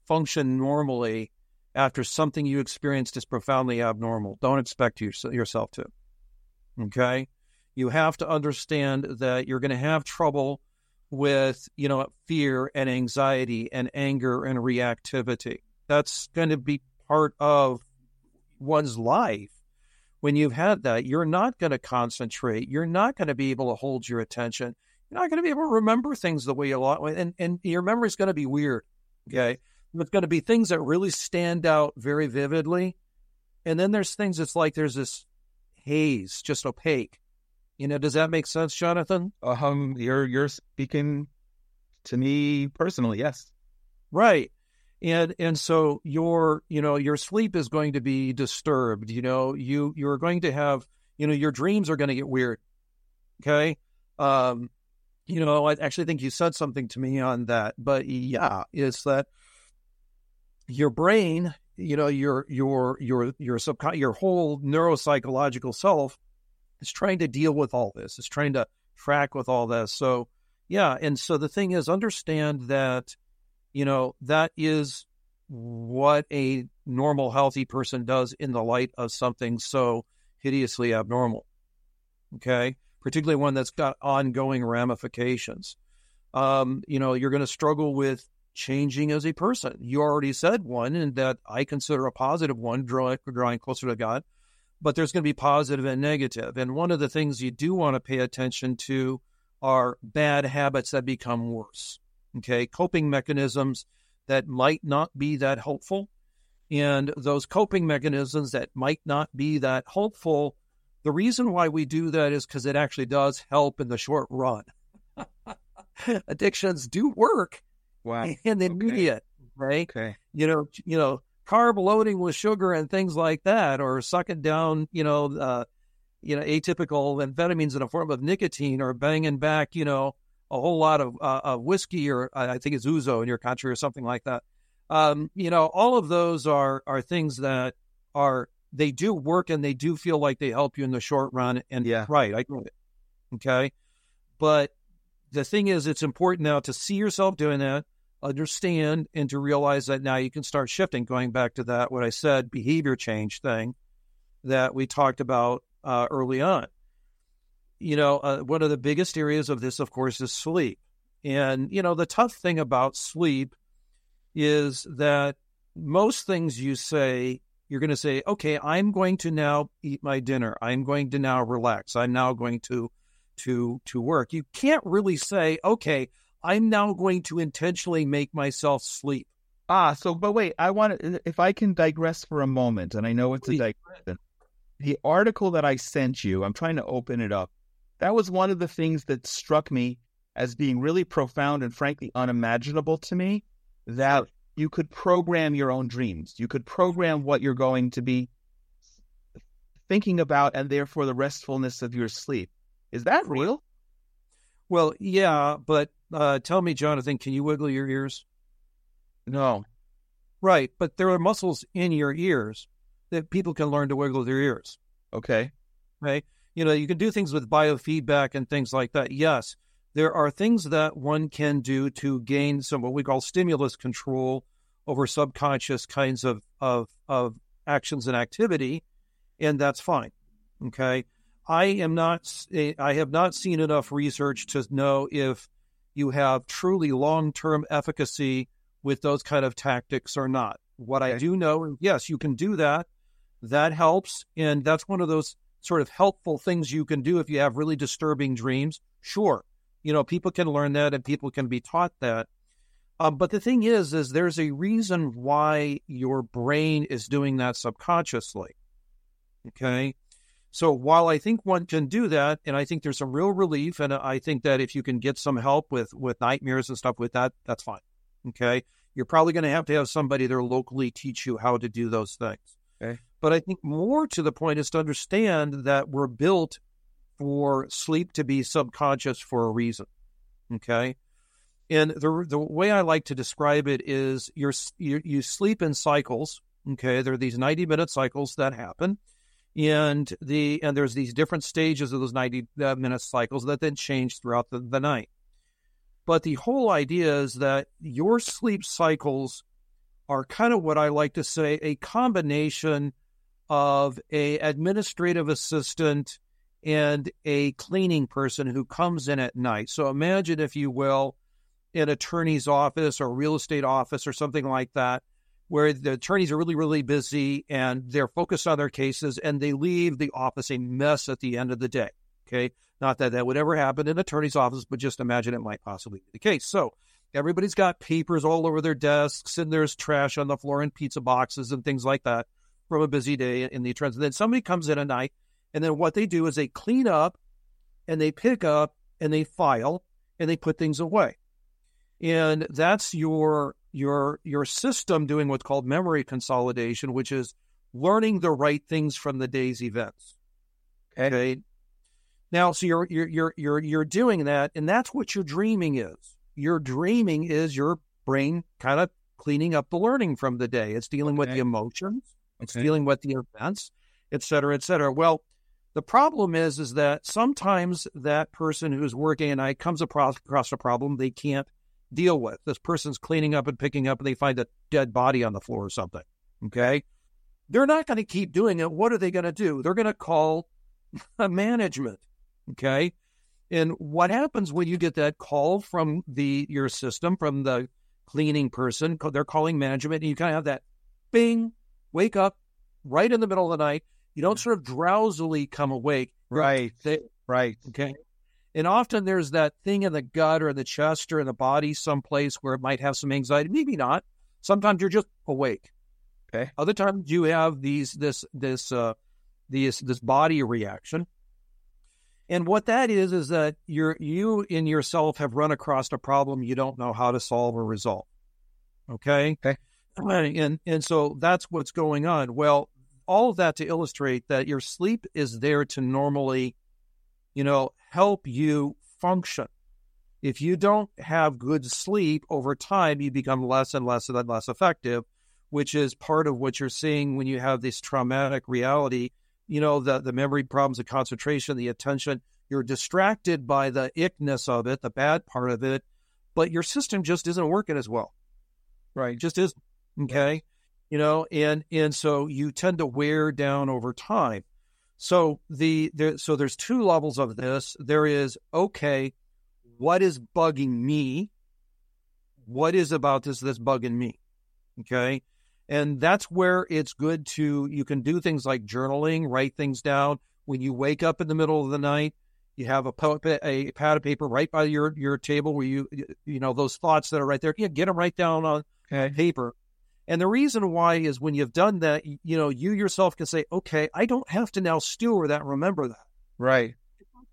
function normally after something you experienced is profoundly abnormal. Don't expect you, yourself to. Okay? You have to understand that you're going to have trouble with, you know, fear and anxiety and anger and reactivity. That's going to be part of one's life. When you've had that, you're not going to concentrate. You're not going to be able to hold your attention. You're not going to be able to remember things the way you want, and and your memory is going to be weird. Okay, it's going to be things that really stand out very vividly, and then there's things that's like there's this haze, just opaque. You know, does that make sense, Jonathan? Um, you're you're speaking to me personally, yes. Right. And and so your you know your sleep is going to be disturbed. You know you you're going to have you know your dreams are going to get weird. Okay, um, you know, I actually think you said something to me on that, but yeah, is that your brain, you know, your your your your subcon- your whole neuropsychological self is trying to deal with all this. It's trying to track with all this. So, yeah, and so the thing is understand that you know, that is what a normal healthy person does in the light of something so hideously abnormal. Okay? particularly one that's got ongoing ramifications. Um, you know, you're going to struggle with changing as a person. You already said one, and that I consider a positive one, drawing, drawing closer to God. But there's going to be positive and negative. And one of the things you do want to pay attention to are bad habits that become worse. Okay, coping mechanisms that might not be that helpful. And those coping mechanisms that might not be that helpful the reason why we do that is because it actually does help in the short run. Addictions do work wow. in the okay. immediate, right? Okay. You know, you know, carb loading with sugar and things like that, or sucking down, you know, uh, you know, atypical amphetamines in a form of nicotine, or banging back, you know, a whole lot of, uh, of whiskey, or uh, I think it's ouzo in your country, or something like that. Um, you know, all of those are are things that are they do work and they do feel like they help you in the short run. And yeah, right, I get it. Okay, but the thing is, it's important now to see yourself doing that, understand, and to realize that now you can start shifting. Going back to that, what I said, behavior change thing that we talked about uh, early on. You know, uh, one of the biggest areas of this, of course, is sleep. And, you know, the tough thing about sleep is that most things you say you're going to say, okay, I'm going to now eat my dinner. I'm going to now relax. I'm now going to to to work. You can't really say, okay, I'm now going to intentionally make myself sleep. Ah, so but wait, I want to if I can digress for a moment, and I know it's Please. a digression. The article that I sent you, I'm trying to open it up. That was one of the things that struck me as being really profound and frankly unimaginable to me. That you could program your own dreams. You could program what you're going to be thinking about and therefore the restfulness of your sleep. Is that real? Well, yeah, but uh, tell me, Jonathan, can you wiggle your ears? No. Right, but there are muscles in your ears that people can learn to wiggle their ears. Okay. Right? You know, you can do things with biofeedback and things like that. Yes, there are things that one can do to gain some what we call stimulus control over subconscious kinds of, of, of actions and activity, and that's fine. Okay. I am not, I have not seen enough research to know if you have truly long term efficacy with those kind of tactics or not. What okay. I do know, yes, you can do that. That helps. And that's one of those sort of helpful things you can do if you have really disturbing dreams. Sure. You know, people can learn that and people can be taught that. Um, but the thing is, is there's a reason why your brain is doing that subconsciously. Okay. So while I think one can do that, and I think there's some real relief, and I think that if you can get some help with with nightmares and stuff with that, that's fine. Okay. You're probably going to have to have somebody there locally teach you how to do those things. Okay. But I think more to the point is to understand that we're built for sleep to be subconscious for a reason. Okay. And the the way I like to describe it is you're, you you sleep in cycles. Okay, there are these ninety minute cycles that happen, and the and there's these different stages of those ninety uh, minute cycles that then change throughout the, the night. But the whole idea is that your sleep cycles are kind of what I like to say a combination of a administrative assistant and a cleaning person who comes in at night. So imagine, if you will, an attorney's office or real estate office or something like that, where the attorneys are really, really busy and they're focused on their cases and they leave the office a mess at the end of the day. Okay. Not that that would ever happen in an attorney's office, but just imagine it might possibly be the case. So everybody's got papers all over their desks and there's trash on the floor and pizza boxes and things like that from a busy day in the attorney. Then somebody comes in at night and then what they do is they clean up and they pick up and they file and they put things away and that's your your your system doing what's called memory consolidation, which is learning the right things from the day's events. Okay. okay. Now, so you're you're you're you're you're doing that, and that's what your dreaming is. Your dreaming is your brain kind of cleaning up the learning from the day. It's dealing okay. with the emotions. It's dealing with the events, et cetera, et cetera. Well, the problem is, is that sometimes that person who's working and I comes across, across a problem they can't deal with. This person's cleaning up and picking up and they find a dead body on the floor or something. Okay. They're not going to keep doing it. What are they going to do? They're going to call management. Okay. And what happens when you get that call from the your system, from the cleaning person, they're calling management, and you kind of have that bing, wake up right in the middle of the night. You don't sort of drowsily come awake. Right. They, right. Okay. And often there's that thing in the gut or in the chest or in the body, someplace where it might have some anxiety. Maybe not. Sometimes you're just awake. Okay. Other times you have these this this uh these this body reaction. And what that is is that you're you in yourself have run across a problem you don't know how to solve or resolve. Okay. Okay. And and so that's what's going on. Well, all of that to illustrate that your sleep is there to normally you know, help you function. If you don't have good sleep over time, you become less and less and less effective, which is part of what you're seeing when you have this traumatic reality. You know, the, the memory problems, the concentration, the attention. You're distracted by the ickness of it, the bad part of it, but your system just isn't working as well. Right. Just isn't. Okay. You know, and and so you tend to wear down over time. So the there, so there's two levels of this. There is okay, what is bugging me? What is about this that's bugging me? Okay. And that's where it's good to you can do things like journaling, write things down. When you wake up in the middle of the night, you have a, a pad of paper right by your your table where you you know those thoughts that are right there. Yeah, get them right down on okay. paper and the reason why is when you've done that, you know, you yourself can say, okay, I don't have to now stew that, remember that. Right.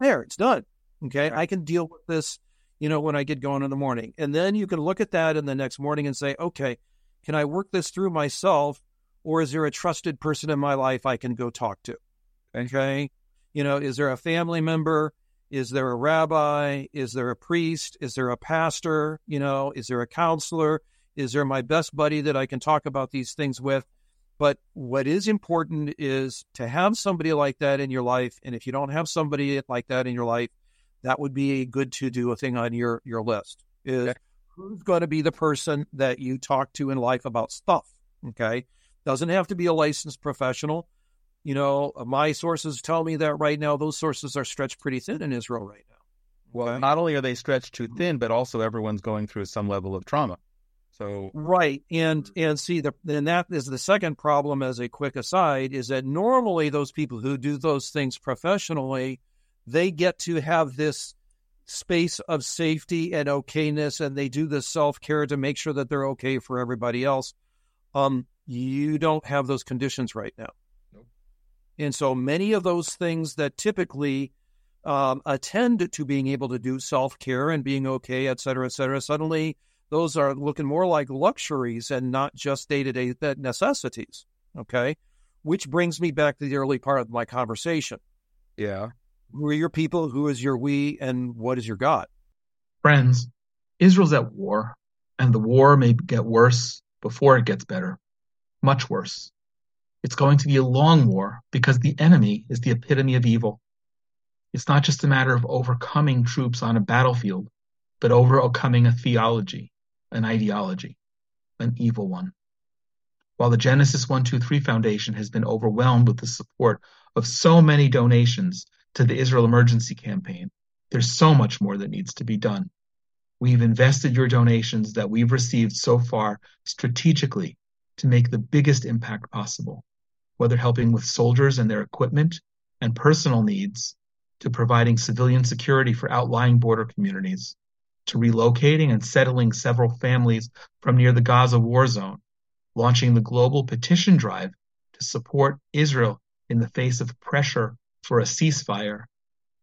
There, it's done. Okay. I can deal with this, you know, when I get going in the morning. And then you can look at that in the next morning and say, okay, can I work this through myself? Or is there a trusted person in my life I can go talk to? Okay. You know, is there a family member? Is there a rabbi? Is there a priest? Is there a pastor? You know, is there a counselor? Is there my best buddy that I can talk about these things with? But what is important is to have somebody like that in your life. And if you don't have somebody like that in your life, that would be a good to do a thing on your your list. Is okay. who's going to be the person that you talk to in life about stuff. Okay. Doesn't have to be a licensed professional. You know, my sources tell me that right now those sources are stretched pretty thin in Israel right now. Well, not only are they stretched too thin, but also everyone's going through some level of trauma. So right, and and see the and that is the second problem. As a quick aside, is that normally those people who do those things professionally, they get to have this space of safety and okayness, and they do the self care to make sure that they're okay for everybody else. Um, you don't have those conditions right now, nope. and so many of those things that typically um, attend to being able to do self care and being okay, et cetera, et cetera, suddenly those are looking more like luxuries and not just day to day necessities. Okay. Which brings me back to the early part of my conversation. Yeah. Who are your people? Who is your we? And what is your God? Friends, Israel's at war, and the war may get worse before it gets better. Much worse. It's going to be a long war because the enemy is the epitome of evil. It's not just a matter of overcoming troops on a battlefield, but overcoming a theology, an ideology, an evil one. While the Genesis 123 Foundation has been overwhelmed with the support of so many donations to the Israel Emergency Campaign, there's so much more that needs to be done. We've invested your donations that we've received so far strategically to make the biggest impact possible, whether helping with soldiers and their equipment and personal needs, to providing civilian security for outlying border communities, to relocating and settling several families from near the Gaza war zone, launching the global petition drive to support Israel in the face of pressure for a ceasefire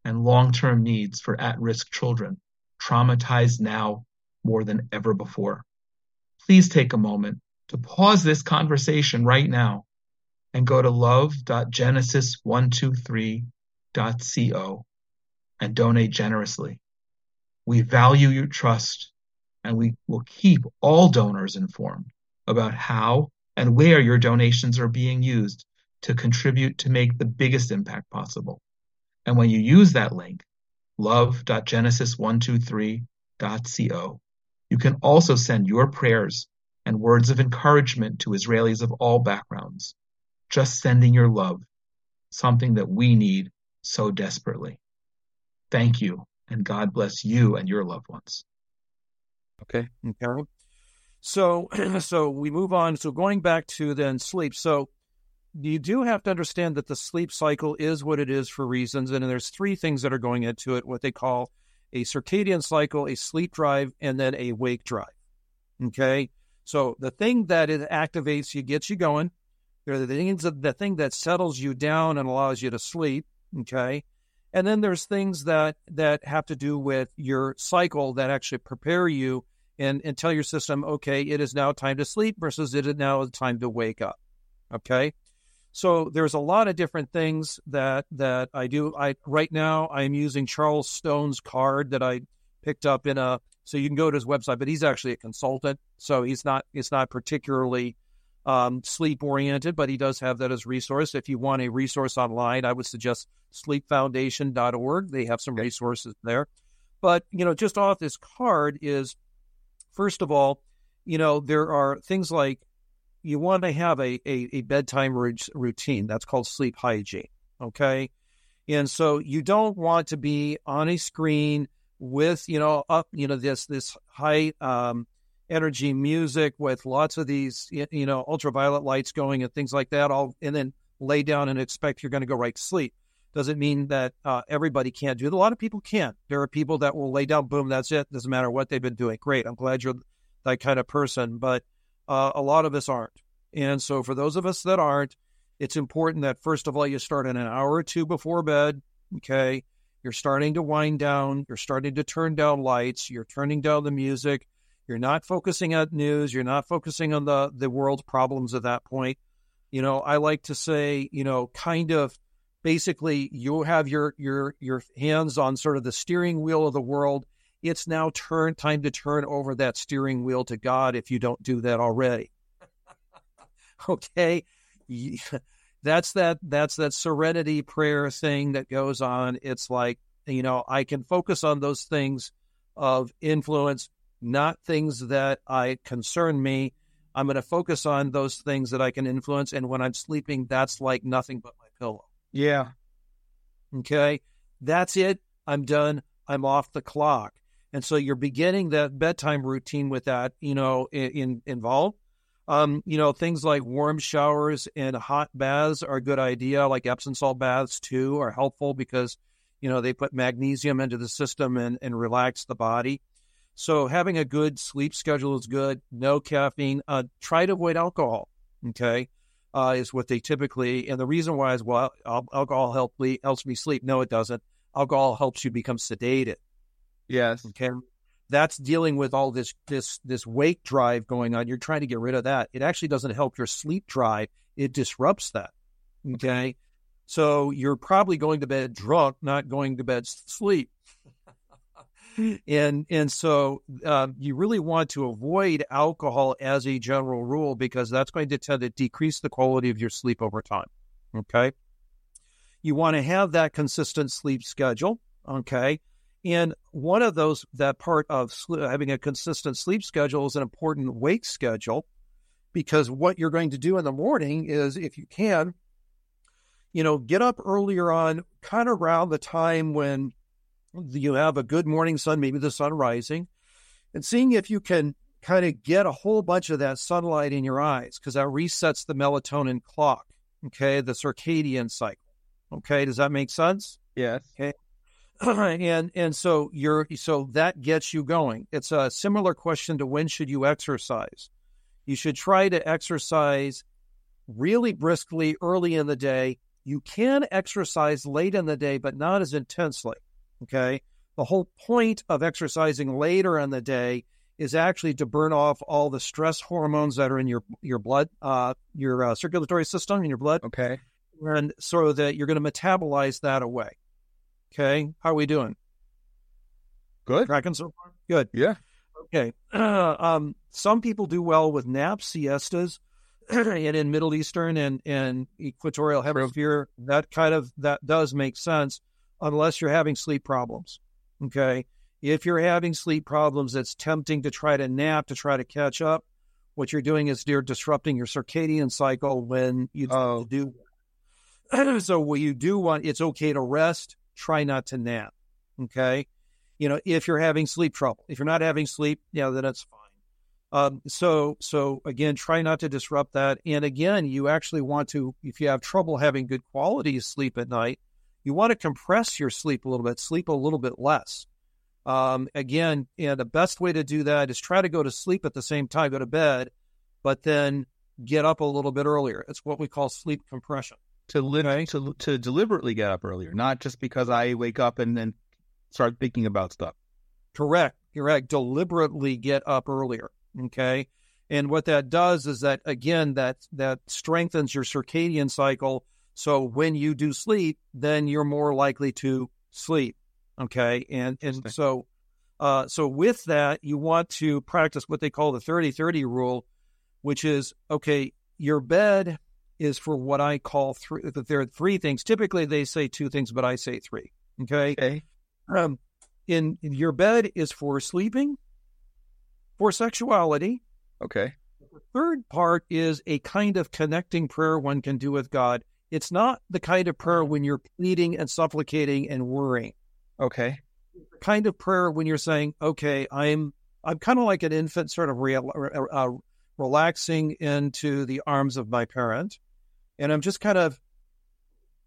and long term needs for at risk children, traumatized now more than ever before. Please take a moment to pause this conversation right now and go to love.genesis123.co and donate generously. We value your trust and we will keep all donors informed about how and where your donations are being used to contribute to make the biggest impact possible. And when you use that link, love.genesis123.co, you can also send your prayers and words of encouragement to Israelis of all backgrounds. Just sending your love, something that we need so desperately. Thank you and God bless you and your loved ones. Okay. Okay. So, so we move on. So going back to then sleep. So you do have to understand that the sleep cycle is what it is for reasons, and there's three things that are going into it: what they call a circadian cycle, a sleep drive, and then a wake drive. Okay. So the thing that it activates you, gets you going. They're the things that the thing that settles you down and allows you to sleep. Okay. And then there's things that that have to do with your cycle that actually prepare you and, and tell your system, okay, it is now time to sleep versus it is now time to wake up. Okay. So there's a lot of different things that that I do. I right now I'm using Charles Stone's card that I picked up in a so you can go to his website, but he's actually a consultant. So he's not it's not particularly um, sleep oriented, but he does have that as resource. If you want a resource online, I would suggest sleepfoundation.org. They have some resources there. But, you know, just off this card is, first of all, you know, there are things like you want to have a, a, a bedtime routine. That's called sleep hygiene. Okay. And so you don't want to be on a screen with, you know, up, you know, this, this high, um, energy music with lots of these, you know, ultraviolet lights going and things like that, all, and then lay down and expect you're going to go right to sleep. Doesn't mean that uh, everybody can't do it. A lot of people can't. There are people that will lay down, boom, that's it. Doesn't matter what they've been doing. Great. I'm glad you're that kind of person, but uh, a lot of us aren't. And so for those of us that aren't, it's important that first of all, you start in an hour or two before bed. Okay. You're starting to wind down. You're starting to turn down lights. You're turning down the music. You're not focusing on news. You're not focusing on the the world's problems at that point. You know, I like to say, you know, kind of basically you have your your your hands on sort of the steering wheel of the world. It's now turn time to turn over that steering wheel to God if you don't do that already. okay? That's that that's that serenity prayer thing that goes on. It's like, you know, I can focus on those things of influence not things that I concern me. I'm going to focus on those things that I can influence. And when I'm sleeping, that's like nothing but my pillow. Yeah. Okay. That's it. I'm done. I'm off the clock. And so you're beginning that bedtime routine with that, you know, in, in involved. Um, you know, things like warm showers and hot baths are a good idea. Like Epsom salt baths too are helpful because, you know, they put magnesium into the system and, and relax the body. So having a good sleep schedule is good. No caffeine. Uh, try to avoid alcohol. Okay, uh, is what they typically. And the reason why is well, alcohol help, helps me sleep. No, it doesn't. Alcohol helps you become sedated. Yes. Okay. That's dealing with all this this this wake drive going on. You're trying to get rid of that. It actually doesn't help your sleep drive. It disrupts that. Okay. So you're probably going to bed drunk, not going to bed sleep. And and so uh, you really want to avoid alcohol as a general rule because that's going to tend to decrease the quality of your sleep over time. Okay. You want to have that consistent sleep schedule. Okay. And one of those, that part of having a consistent sleep schedule is an important wake schedule because what you're going to do in the morning is, if you can, you know, get up earlier on, kind of around the time when you have a good morning sun, maybe the sun rising, and seeing if you can kind of get a whole bunch of that sunlight in your eyes because that resets the melatonin clock, okay, the circadian cycle. Okay, does that make sense? Yes. Okay. and and so you're so that gets you going. It's a similar question to when should you exercise? You should try to exercise really briskly early in the day. You can exercise late in the day, but not as intensely. Okay. The whole point of exercising later in the day is actually to burn off all the stress hormones that are in your your blood, uh, your uh, circulatory system in your blood. Okay. And so that you're going to metabolize that away. Okay. How are we doing? Good. Tracking so far? Good. Yeah. Okay. Uh, um, some people do well with naps, siestas, and in Middle Eastern and, and equatorial hemisphere, that kind of that does make sense unless you're having sleep problems. Okay. If you're having sleep problems, it's tempting to try to nap to try to catch up. What you're doing is you're disrupting your circadian cycle when you oh. do. so what you do want, it's okay to rest. Try not to nap. Okay. You know, if you're having sleep trouble, if you're not having sleep, yeah, then it's fine. Um, so, so again, try not to disrupt that. And again, you actually want to, if you have trouble having good quality sleep at night, you want to compress your sleep a little bit, sleep a little bit less. Um, again, and the best way to do that is try to go to sleep at the same time, go to bed, but then get up a little bit earlier. It's what we call sleep compression. To okay? to to deliberately get up earlier, not just because I wake up and then start thinking about stuff. Correct. Correct. Deliberately get up earlier. Okay. And what that does is that again that that strengthens your circadian cycle so when you do sleep, then you're more likely to sleep. Okay. And, and so, uh, so with that, you want to practice what they call the 30 30 rule, which is okay, your bed is for what I call three, there are three things. Typically they say two things, but I say three. Okay. Okay. Um, in, in your bed is for sleeping, for sexuality. Okay. The third part is a kind of connecting prayer one can do with God it's not the kind of prayer when you're pleading and supplicating and worrying. Okay. The kind of prayer when you're saying, okay, I'm I'm kind of like an infant, sort of re- uh, relaxing into the arms of my parent, and I'm just kind of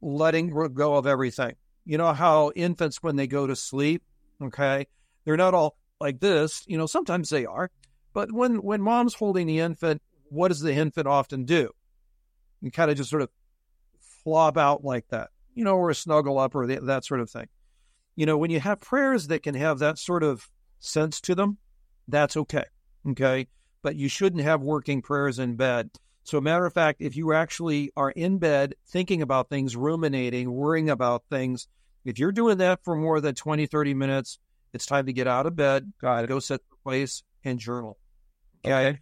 letting go of everything. You know how infants, when they go to sleep, okay, they're not all like this. You know, sometimes they are, but when when mom's holding the infant, what does the infant often do? You kind of just sort of flop out like that, you know, or a snuggle up or the, that sort of thing. You know, when you have prayers that can have that sort of sense to them, that's okay. Okay. But you shouldn't have working prayers in bed. So, matter of fact, if you actually are in bed thinking about things, ruminating, worrying about things, if you're doing that for more than 20, 30 minutes, it's time to get out of bed, go set the place and journal. Okay. okay.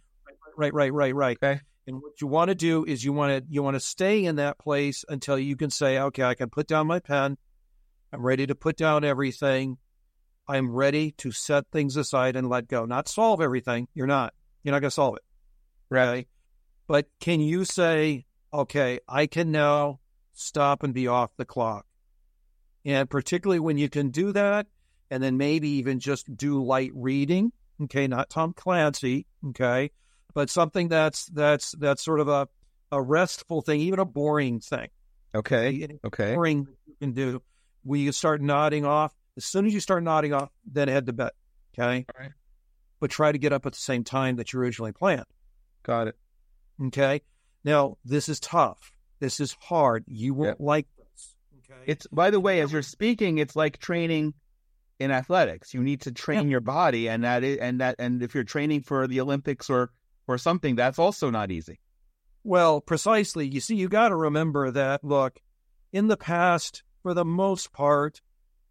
Right, right, right, right. Okay. And what you want to do is you want to you want to stay in that place until you can say, okay, I can put down my pen. I'm ready to put down everything. I'm ready to set things aside and let go. Not solve everything. You're not. You're not going to solve it. Right. But can you say, okay, I can now stop and be off the clock? And particularly when you can do that, and then maybe even just do light reading, okay, not Tom Clancy, okay, but something that's that's that's sort of a a restful thing, even a boring thing. Okay. Okay. Boring you can do. When you start nodding off, as soon as you start nodding off, then head to bed. Okay. All right. But try to get up at the same time that you originally planned. Got it. Okay. Now this is tough. This is hard. You won't Yep. like this. Okay. It's by the way, as you're speaking, it's like training in athletics. You need to train your body, and that is, and that, and if you're training for the Olympics or or something, that's also not easy. Well, precisely. You see, you got to remember that, look, in the past, for the most part,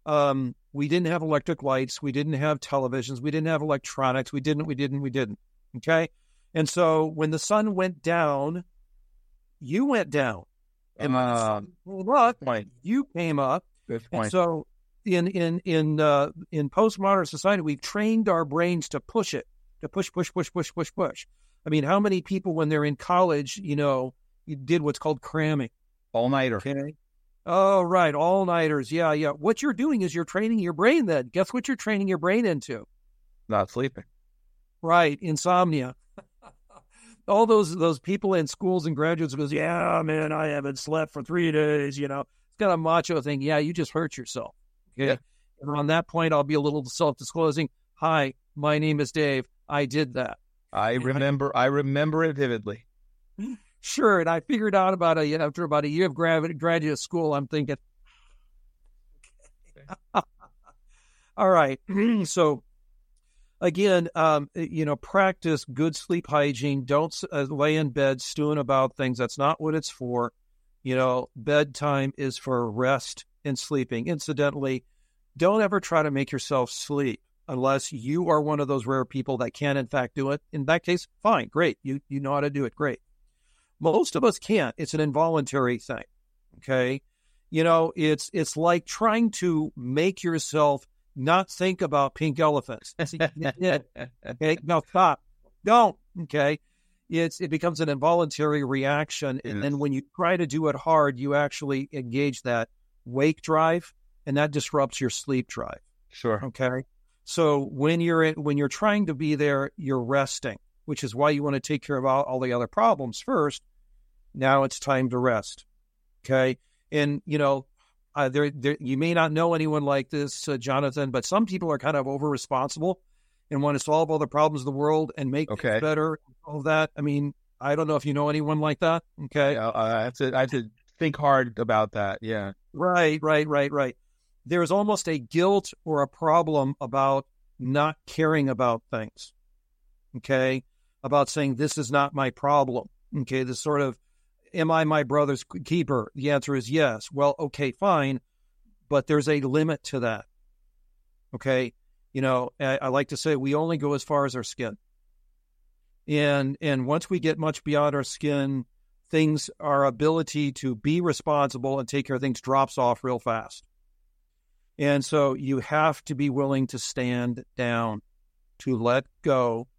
um, we didn't have electric lights. We didn't have televisions. We didn't have electronics. We didn't, we didn't, we didn't. Okay. And so when the sun went down, you went down. And Uh, sun came you came up. Good And so in in in uh, in postmodern society, we've trained our brains to push it, to push, push, push, push, push, push. I mean, how many people when they're in college, you know, you did what's called cramming? All nighter. Okay. Oh, right, all nighters. Yeah, yeah. What you're doing is you're training your brain. Then guess what you're training your brain into? Not sleeping. Right, insomnia. all those those people in schools and graduates goes, yeah, man, I haven't slept for three days. You know, it's got a macho thing. Yeah, you just hurt yourself. Okay. Yeah. And on that point, I'll be a little self disclosing. Hi, my name is Dave. I did that. I remember. I remember it vividly. Sure. And I figured out about a after about a year of graduate graduate school, I'm thinking, all right. so again, um, you know, practice good sleep hygiene. Don't uh, lay in bed stewing about things. That's not what it's for. You know, bedtime is for rest and sleeping. Incidentally, don't ever try to make yourself sleep unless you are one of those rare people that can, in fact, do it. In that case, fine, great. You you know how to do it, great. Most of us can't. It's an involuntary thing. Okay, you know, it's it's like trying to make yourself not think about pink elephants. Okay, now stop. Don't. Okay, it's it becomes an involuntary reaction, and then when you try to do it hard, you actually engage that wake drive, and that disrupts your sleep drive. Sure. Okay. So when you're in, when you're trying to be there, you're resting, which is why you want to take care of all, all the other problems first. Now it's time to rest. Okay. And you know, uh, there, there you may not know anyone like this, uh, Jonathan, but some people are kind of over responsible and want to solve all the problems of the world and make things Okay. better. All that. I mean, I don't know if you know anyone like that. Okay. Yeah, I have to. I have to think hard about that. Yeah. Right, right, right, right. There's almost a guilt or a problem about not caring about things. Okay. About saying, this is not my problem. Okay. This sort of, am I my brother's keeper? The answer is yes. Well, okay, fine. But there's a limit to that. Okay. You know, I, I like to say we only go as far as our skin. And, and once we get much beyond our skin, things, our ability to be responsible and take care of things drops off real fast. And so you have to be willing to stand down, to let go,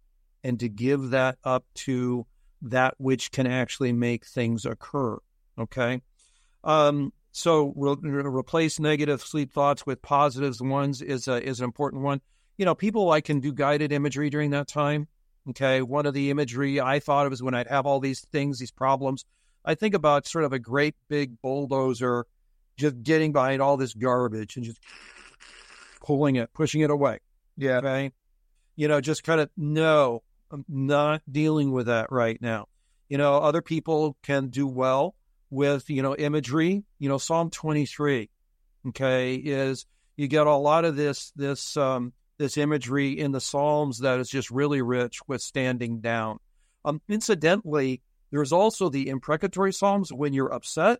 and to give that up to that which can actually make things occur. Okay. Um, so replace negative sleep thoughts with positive ones is a, is an important one. You know, people I can do guided imagery during that time. Okay. One of the imagery I thought of is when I'd have all these things, these problems. I think about sort of a great big bulldozer just getting behind all this garbage and just pulling it, pushing it away. Yeah. Okay. You know, just kind of, no, I'm not dealing with that right now. You know, other people can do well with, you know, imagery. You know, Psalm 23, okay, is you get a lot of this, this, um, this imagery in the Psalms that is just really rich with standing down. Um, incidentally, there's also the imprecatory Psalms when you're upset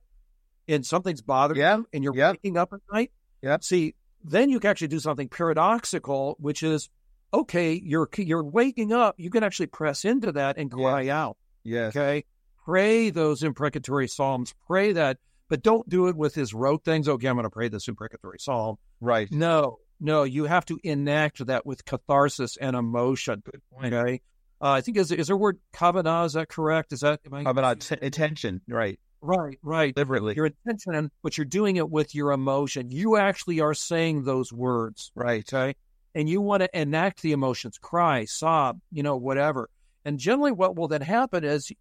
and something's bothering Yeah. you and you're Yeah. waking up at night. Yep. See, then you can actually do something paradoxical, which is okay, you're you're waking up, you can actually press into that and cry out. Yes. Okay. Pray those imprecatory psalms. Pray that, but don't do it with his rote things. Okay, I'm gonna pray this imprecatory psalm. Right. No, No, you have to enact that with catharsis and emotion. Good point. Okay. Uh, I think is is there a word kavanah? Is that correct? Is that am I... kavanah t- intention? Right. Right. Right. Deliberately. Your intention, but you're doing it with your emotion. You actually are saying those words. Right. Okay. And you want to enact the emotions, cry, sob, you know, whatever. And generally, what will then happen is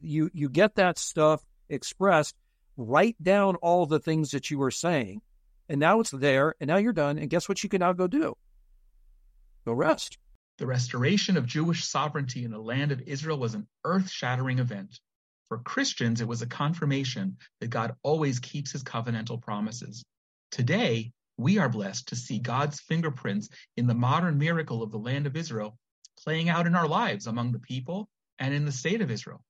you you get that stuff expressed. Write down all the things that you were saying, and now it's there, and now you're done. And guess what? You can now go do. Go rest. The restoration of Jewish sovereignty in the land of Israel was an earth shattering event. For Christians, it was a confirmation that God always keeps his covenantal promises. Today, we are blessed to see God's fingerprints in the modern miracle of the land of Israel playing out in our lives among the people and in the state of Israel.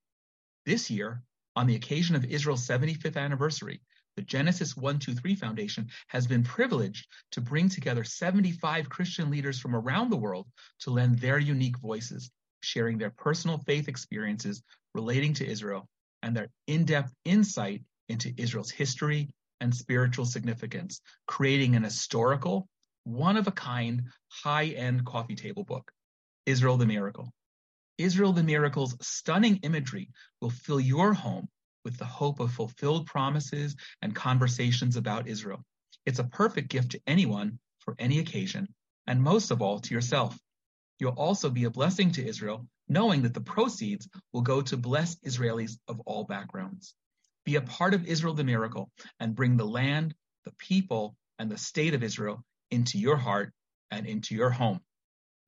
This year, on the occasion of Israel's 75th anniversary, the Genesis 123 Foundation has been privileged to bring together 75 Christian leaders from around the world to lend their unique voices, sharing their personal faith experiences relating to Israel and their in depth insight into Israel's history and spiritual significance, creating an historical, one of a kind, high end coffee table book, Israel the Miracle. Israel the Miracle's stunning imagery will fill your home with the hope of fulfilled promises and conversations about Israel. It's a perfect gift to anyone for any occasion, and most of all to yourself. You'll also be a blessing to Israel, knowing that the proceeds will go to bless Israelis of all backgrounds. Be a part of Israel the miracle and bring the land, the people, and the state of Israel into your heart and into your home.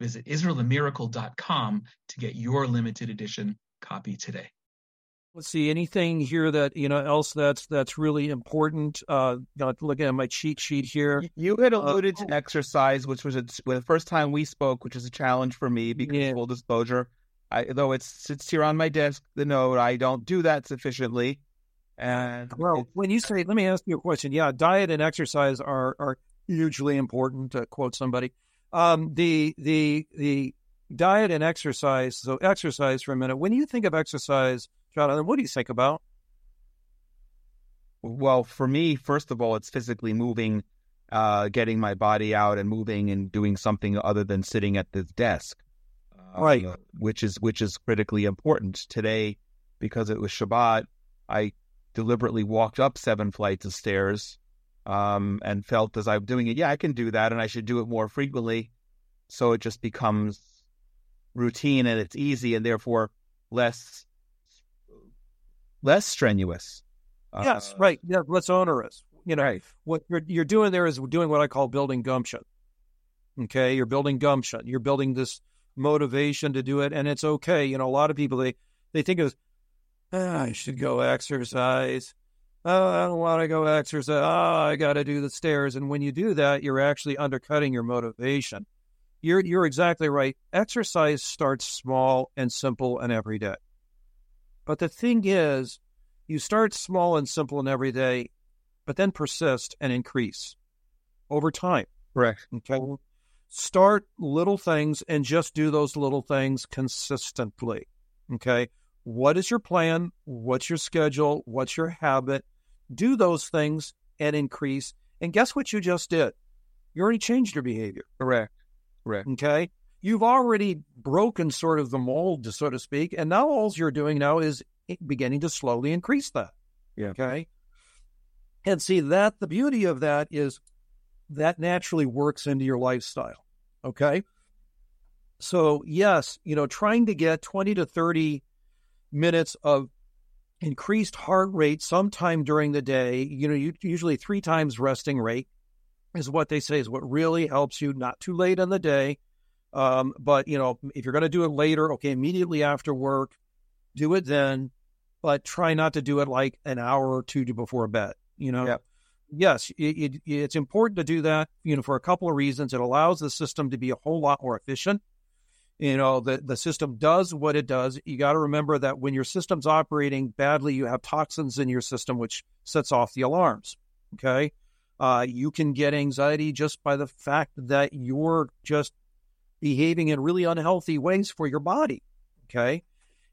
Visit IsraelTheMiracle.com to get your limited edition copy today. Let's see anything here that you know else that's that's really important. Uh, looking at my cheat sheet here. You had uh, alluded uh, to exercise, which was a, well, the first time we spoke, which is a challenge for me because yeah. full disclosure, I, though it sits here on my desk, the note I don't do that sufficiently. And well, when you say, let me ask you a question. Yeah, diet and exercise are are hugely important. To quote somebody, um, the the the diet and exercise. So exercise for a minute. When you think of exercise Jonathan, what do you think about? Well, for me, first of all, it's physically moving, uh, getting my body out and moving and doing something other than sitting at the desk, uh, right? Which is which is critically important today because it was Shabbat. I deliberately walked up seven flights of stairs um, and felt as I'm doing it, yeah, I can do that, and I should do it more frequently. So it just becomes routine and it's easy, and therefore less less strenuous. Yes, uh, right. Yeah, less onerous. You know, right. what you're, you're doing there is doing what I call building gumption. Okay, you're building gumption. You're building this motivation to do it, and it's okay. You know, a lot of people they they think of, ah, I should go exercise. Oh, I don't want to go exercise. Oh, I got to do the stairs. And when you do that, you're actually undercutting your motivation. You're you're exactly right. Exercise starts small and simple and every day. But the thing is, you start small and simple and every day, but then persist and increase over time. Correct. Okay. Start little things and just do those little things consistently. Okay. What is your plan? What's your schedule? What's your habit? Do those things and increase. And guess what you just did? You already changed your behavior. Correct. Correct. Okay you've already broken sort of the mold, so to speak, and now all you're doing now is beginning to slowly increase that. Yeah. Okay. And see that the beauty of that is that naturally works into your lifestyle. Okay. So yes, you know, trying to get 20 to 30 minutes of increased heart rate sometime during the day, you know, usually three times resting rate is what they say is what really helps you not too late in the day um, but you know, if you're going to do it later, okay, immediately after work, do it then. But try not to do it like an hour or two before bed. You know. Yeah. Yes, it, it, it's important to do that. You know, for a couple of reasons. It allows the system to be a whole lot more efficient. You know, the the system does what it does. You got to remember that when your system's operating badly, you have toxins in your system, which sets off the alarms. Okay. Uh, you can get anxiety just by the fact that you're just behaving in really unhealthy ways for your body. Okay.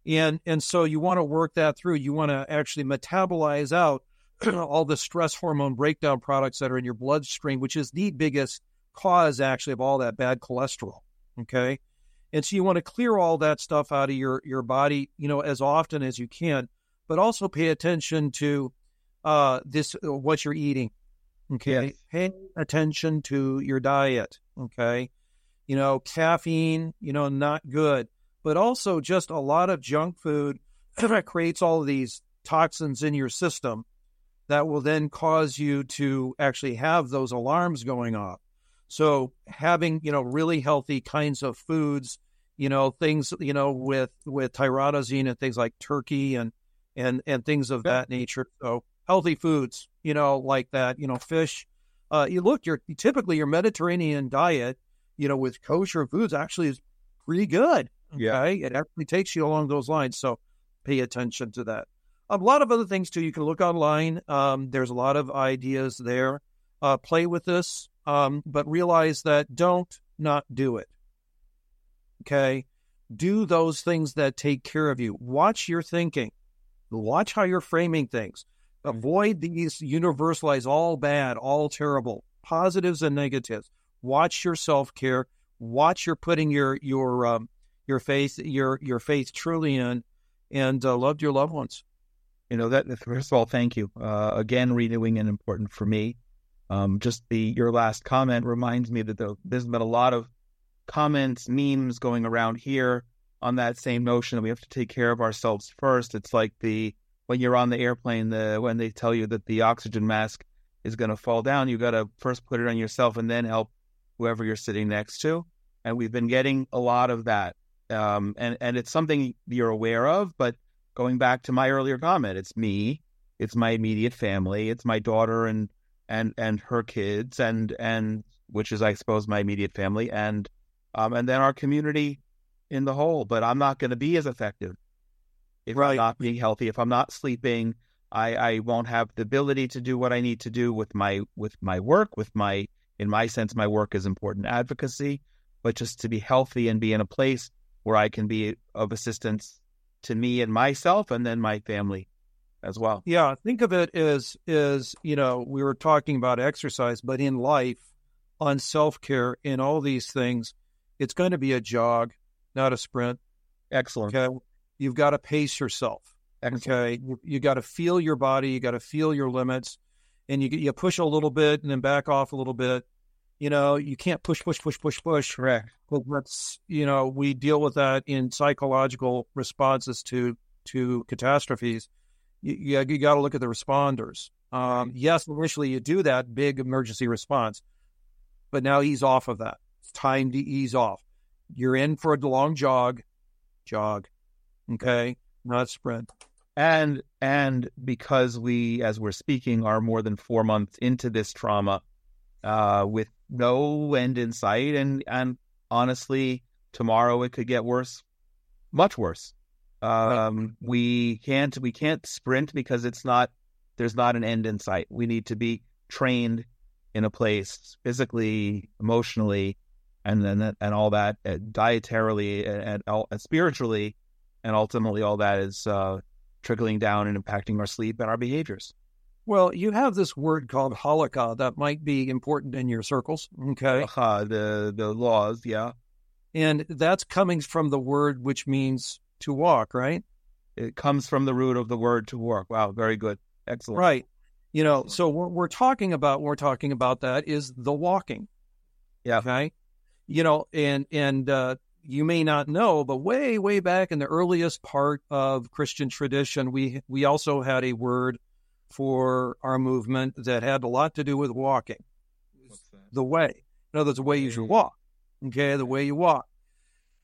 And and so you want to work that through. You want to actually metabolize out all the stress hormone breakdown products that are in your bloodstream, which is the biggest cause actually of all that bad cholesterol. Okay. And so you want to clear all that stuff out of your, your body, you know, as often as you can, but also pay attention to uh, this, uh, what you're eating. Okay. Yes. Pay attention to your diet. Okay. You know, caffeine, you know, not good, but also just a lot of junk food that creates all of these toxins in your system that will then cause you to actually have those alarms going off. So having, you know, really healthy kinds of foods, you know, things, you know, with with tyrosine and things like turkey and and and things of that nature. So healthy foods, you know, like that, you know, fish. Uh, you look, your typically your Mediterranean diet, you know, with kosher foods actually is pretty good. Okay? Yeah, it actually takes you along those lines. So pay attention to that. A lot of other things too. You can look online. Um, there's a lot of ideas there. Uh, play with this, um, but realize that don't not do it. Okay, do those things that take care of you. Watch your thinking. Watch how you're framing things. Avoid these universalize all bad, all terrible, positives and negatives. Watch your self care. Watch your putting your your um, your faith your your faith truly in, and uh, loved your loved ones. You know that first of all, thank you uh, again. Renewing and important for me. Um, just the your last comment reminds me that the, there's been a lot of comments, memes going around here on that same notion that we have to take care of ourselves first. It's like the when you're on the airplane, the when they tell you that the oxygen mask is going to fall down, you got to first put it on yourself and then help whoever you're sitting next to. And we've been getting a lot of that, um, and and it's something you're aware of. But going back to my earlier comment, it's me, it's my immediate family, it's my daughter and and and her kids, and and which is I suppose my immediate family, and um, and then our community in the whole. But I'm not going to be as effective if right. I'm not being healthy, if I'm not sleeping, I, I won't have the ability to do what I need to do with my with my work, with my in my sense, my work is important advocacy, but just to be healthy and be in a place where I can be of assistance to me and myself and then my family as well. Yeah, think of it as is, you know, we were talking about exercise, but in life, on self-care, in all these things, it's going to be a jog, not a sprint. Excellent. Okay you've got to pace yourself. Okay, you, you got to feel your body. You got to feel your limits, and you you push a little bit and then back off a little bit. You know, you can't push, push, push, push, push. Correct. But let's you know we deal with that in psychological responses to to catastrophes. You you, you got to look at the responders. Um, yes, initially you do that big emergency response, but now ease off of that. It's time to ease off. You're in for a long jog, jog Okay, not sprint. And and because we, as we're speaking, are more than four months into this trauma, uh, with no end in sight, and and honestly, tomorrow it could get worse, much worse. Um, we can't we can't sprint because it's not there's not an end in sight. We need to be trained in a place physically, emotionally, and then and all that, uh, dietarily and, and, and spiritually and ultimately all that is uh, trickling down and impacting our sleep and our behaviors. Well, you have this word called halakha that might be important in your circles. Okay, uh, the the laws, yeah, and that's coming from the word which means to walk, right? It comes from the root of the word to walk. Wow, very good, excellent. Right. You know, so what we're talking about, we're talking about that is the walking. Yeah. Okay. You know, and and uh, you may not know, but way, way back in the earliest part of Christian tradition, we we also had a word for our movement that had a lot to do with walking. The way. In other words, the way you should walk. Okay, the way you walk.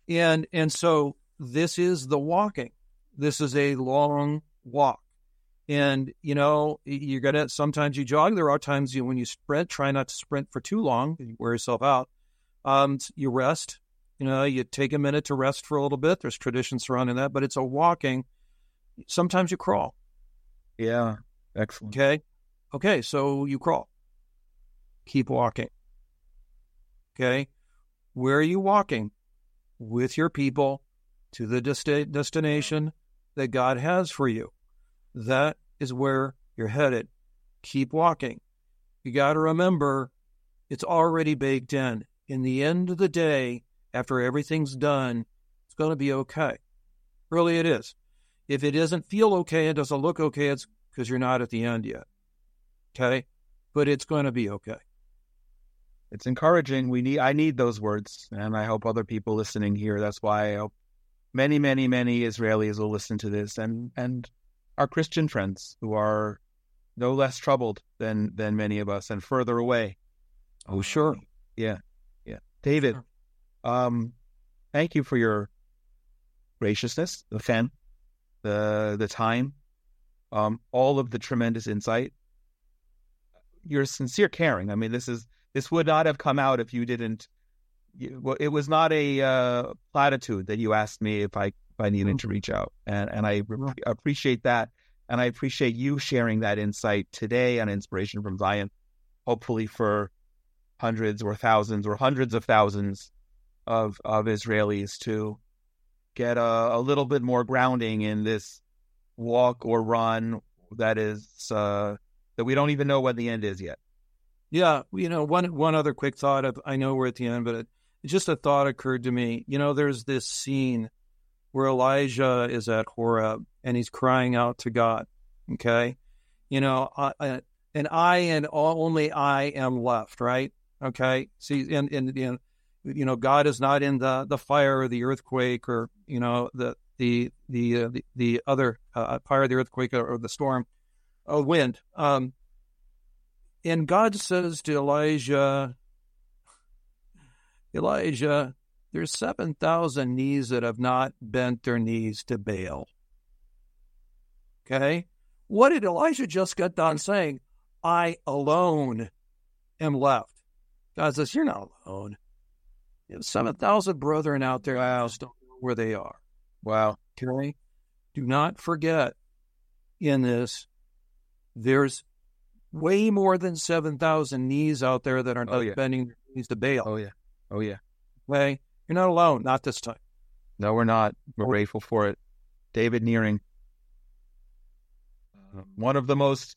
And and so this is the walking. This is a long walk. And you know, you're gonna sometimes you jog. There are times you when you sprint, try not to sprint for too long, you wear yourself out. Um, you rest, you know, you take a minute to rest for a little bit. There's tradition surrounding that, but it's a walking. Sometimes you crawl. Yeah, excellent. Okay. Okay, so you crawl. Keep walking. Okay. Where are you walking? With your people to the dest- destination that God has for you. That is where you're headed. Keep walking. You got to remember It's already baked in. In the end of the day, after everything's done, it's going to be okay. Really, it is. If it doesn't feel okay and doesn't look okay, it's because you're not at the end yet. Okay. But it's going to be okay. It's encouraging. We need, I need those words. And I hope other people listening here. That's why I hope many, many, many Israelis will listen to this and, and our Christian friends who are no less troubled than, than many of us and further away. Oh, sure. Yeah. Yeah. David, sure. Um, thank you for your graciousness, the fan, the, the time, um, all of the tremendous insight, your sincere caring. I mean, this is, this would not have come out if you didn't. You, it was not a uh, platitude that you asked me if I if I needed mm-hmm. to reach out, and and I re- appreciate that, and I appreciate you sharing that insight today and inspiration from Zion. Hopefully, for hundreds or thousands or hundreds of thousands of of Israelis to get a, a little bit more grounding in this walk or run that is uh, that we don't even know what the end is yet. Yeah, you know, one one other quick thought. Of, I know we're at the end, but it, just a thought occurred to me. You know, there's this scene where Elijah is at Horeb and he's crying out to God. Okay, you know, I, I, and I and all, only I am left. Right. Okay. See, and and you know, God is not in the the fire or the earthquake or you know the the the uh, the, the, other uh, fire, the earthquake, or, or the storm, or wind. Um, and God says to Elijah, Elijah, there's 7,000 knees that have not bent their knees to Baal. Okay? What did Elijah just get done saying? I alone am left. God says, You're not alone. Have 7,000 brethren out there wow. don't know where they are. Wow. Okay? Do not forget in this, there's way more than 7,000 knees out there that are oh, yeah. bending their knees to Baal. Oh, yeah. Oh, yeah. Okay? You're not alone. Not this time. No, we're not. We're oh. grateful for it. David Nehring, uh, one of the most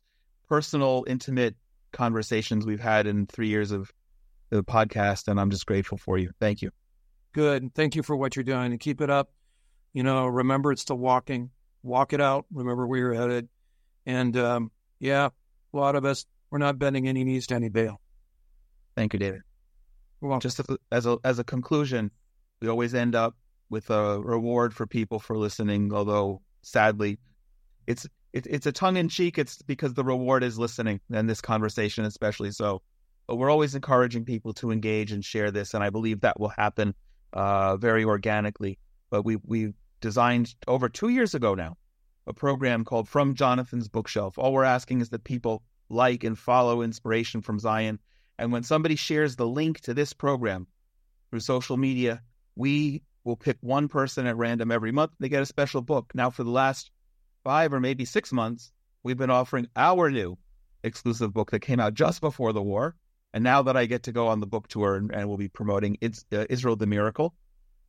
personal, intimate conversations we've had in three years of the podcast, and I'm just grateful for you. Thank you. Good. Thank you for what you're doing and keep it up. You know, remember it's still walking. Walk it out. Remember where you're headed. And um, yeah, a lot of us, we're not bending any knees to any Baal. Thank you, David. Well, just as a as a conclusion, we always end up with a reward for people for listening. Although sadly, it's it, it's a tongue in cheek. It's because the reward is listening, and this conversation especially so. But we're always encouraging people to engage and share this, and I believe that will happen uh, very organically. But we we designed over two years ago now a program called From Jonathan's Bookshelf. All we're asking is that people like and follow Inspiration from Zion. And when somebody shares the link to this program through social media, we will pick one person at random every month. They get a special book. Now, for the last five or maybe six months, we've been offering our new exclusive book that came out just before the war. And now that I get to go on the book tour and, and we'll be promoting it's, uh, Israel the Miracle,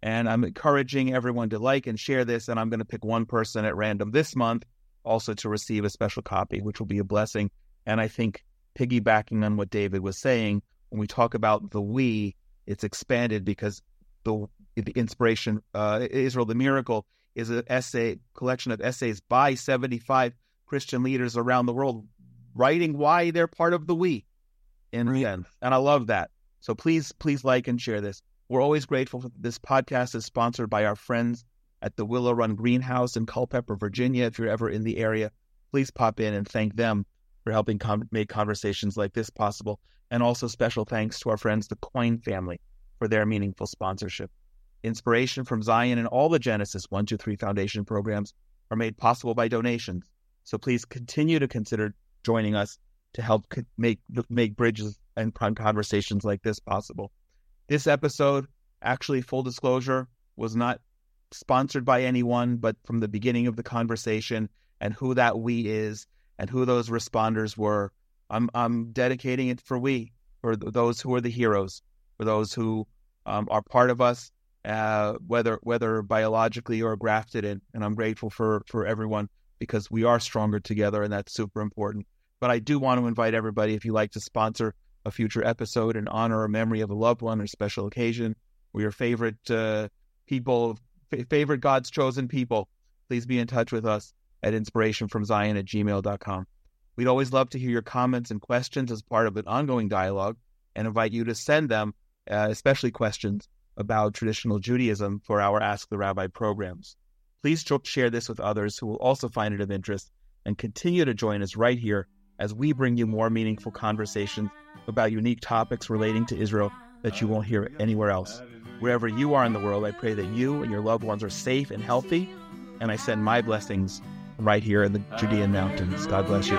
and I'm encouraging everyone to like and share this. And I'm going to pick one person at random this month also to receive a special copy, which will be a blessing. And I think piggybacking on what David was saying, when we talk about the we, it's expanded because the the inspiration, uh, Israel the Miracle, is an essay collection of essays by 75 Christian leaders around the world, writing why they're part of the we. In right. and I love that. So please, please like and share this. We're always grateful. This podcast is sponsored by our friends at the Willow Run Greenhouse in Culpeper, Virginia. If you're ever in the area, please pop in and thank them for helping com- make conversations like this possible. And also special thanks to our friends, the Coin family, for their meaningful sponsorship. Inspiration from Zion and all the Genesis 123 Foundation programs are made possible by donations. So please continue to consider joining us to help make make bridges and conversations like this possible. This episode, actually, full disclosure, was not sponsored by anyone, but from the beginning of the conversation and who that we is and who those responders were, I'm I'm dedicating it for we, for those who are the heroes, for those who um, are part of us, uh, whether whether biologically or grafted in. And I'm grateful for for everyone because we are stronger together, and that's super important. But I do want to invite everybody, if you like to sponsor a future episode in honor or memory of a loved one or special occasion, or your favorite uh, people, f- favorite God's chosen people, please be in touch with us at inspirationfromzion at gmail.com. We'd always love to hear your comments and questions as part of an ongoing dialogue and invite you to send them, uh, especially questions about traditional Judaism for our Ask the Rabbi programs. Please share this with others who will also find it of interest and continue to join us right here as we bring you more meaningful conversations about unique topics relating to Israel that you won't hear anywhere else. Wherever you are in the world, I pray that you and your loved ones are safe and healthy, and I send my blessings right here in the Judean mountains. God bless you.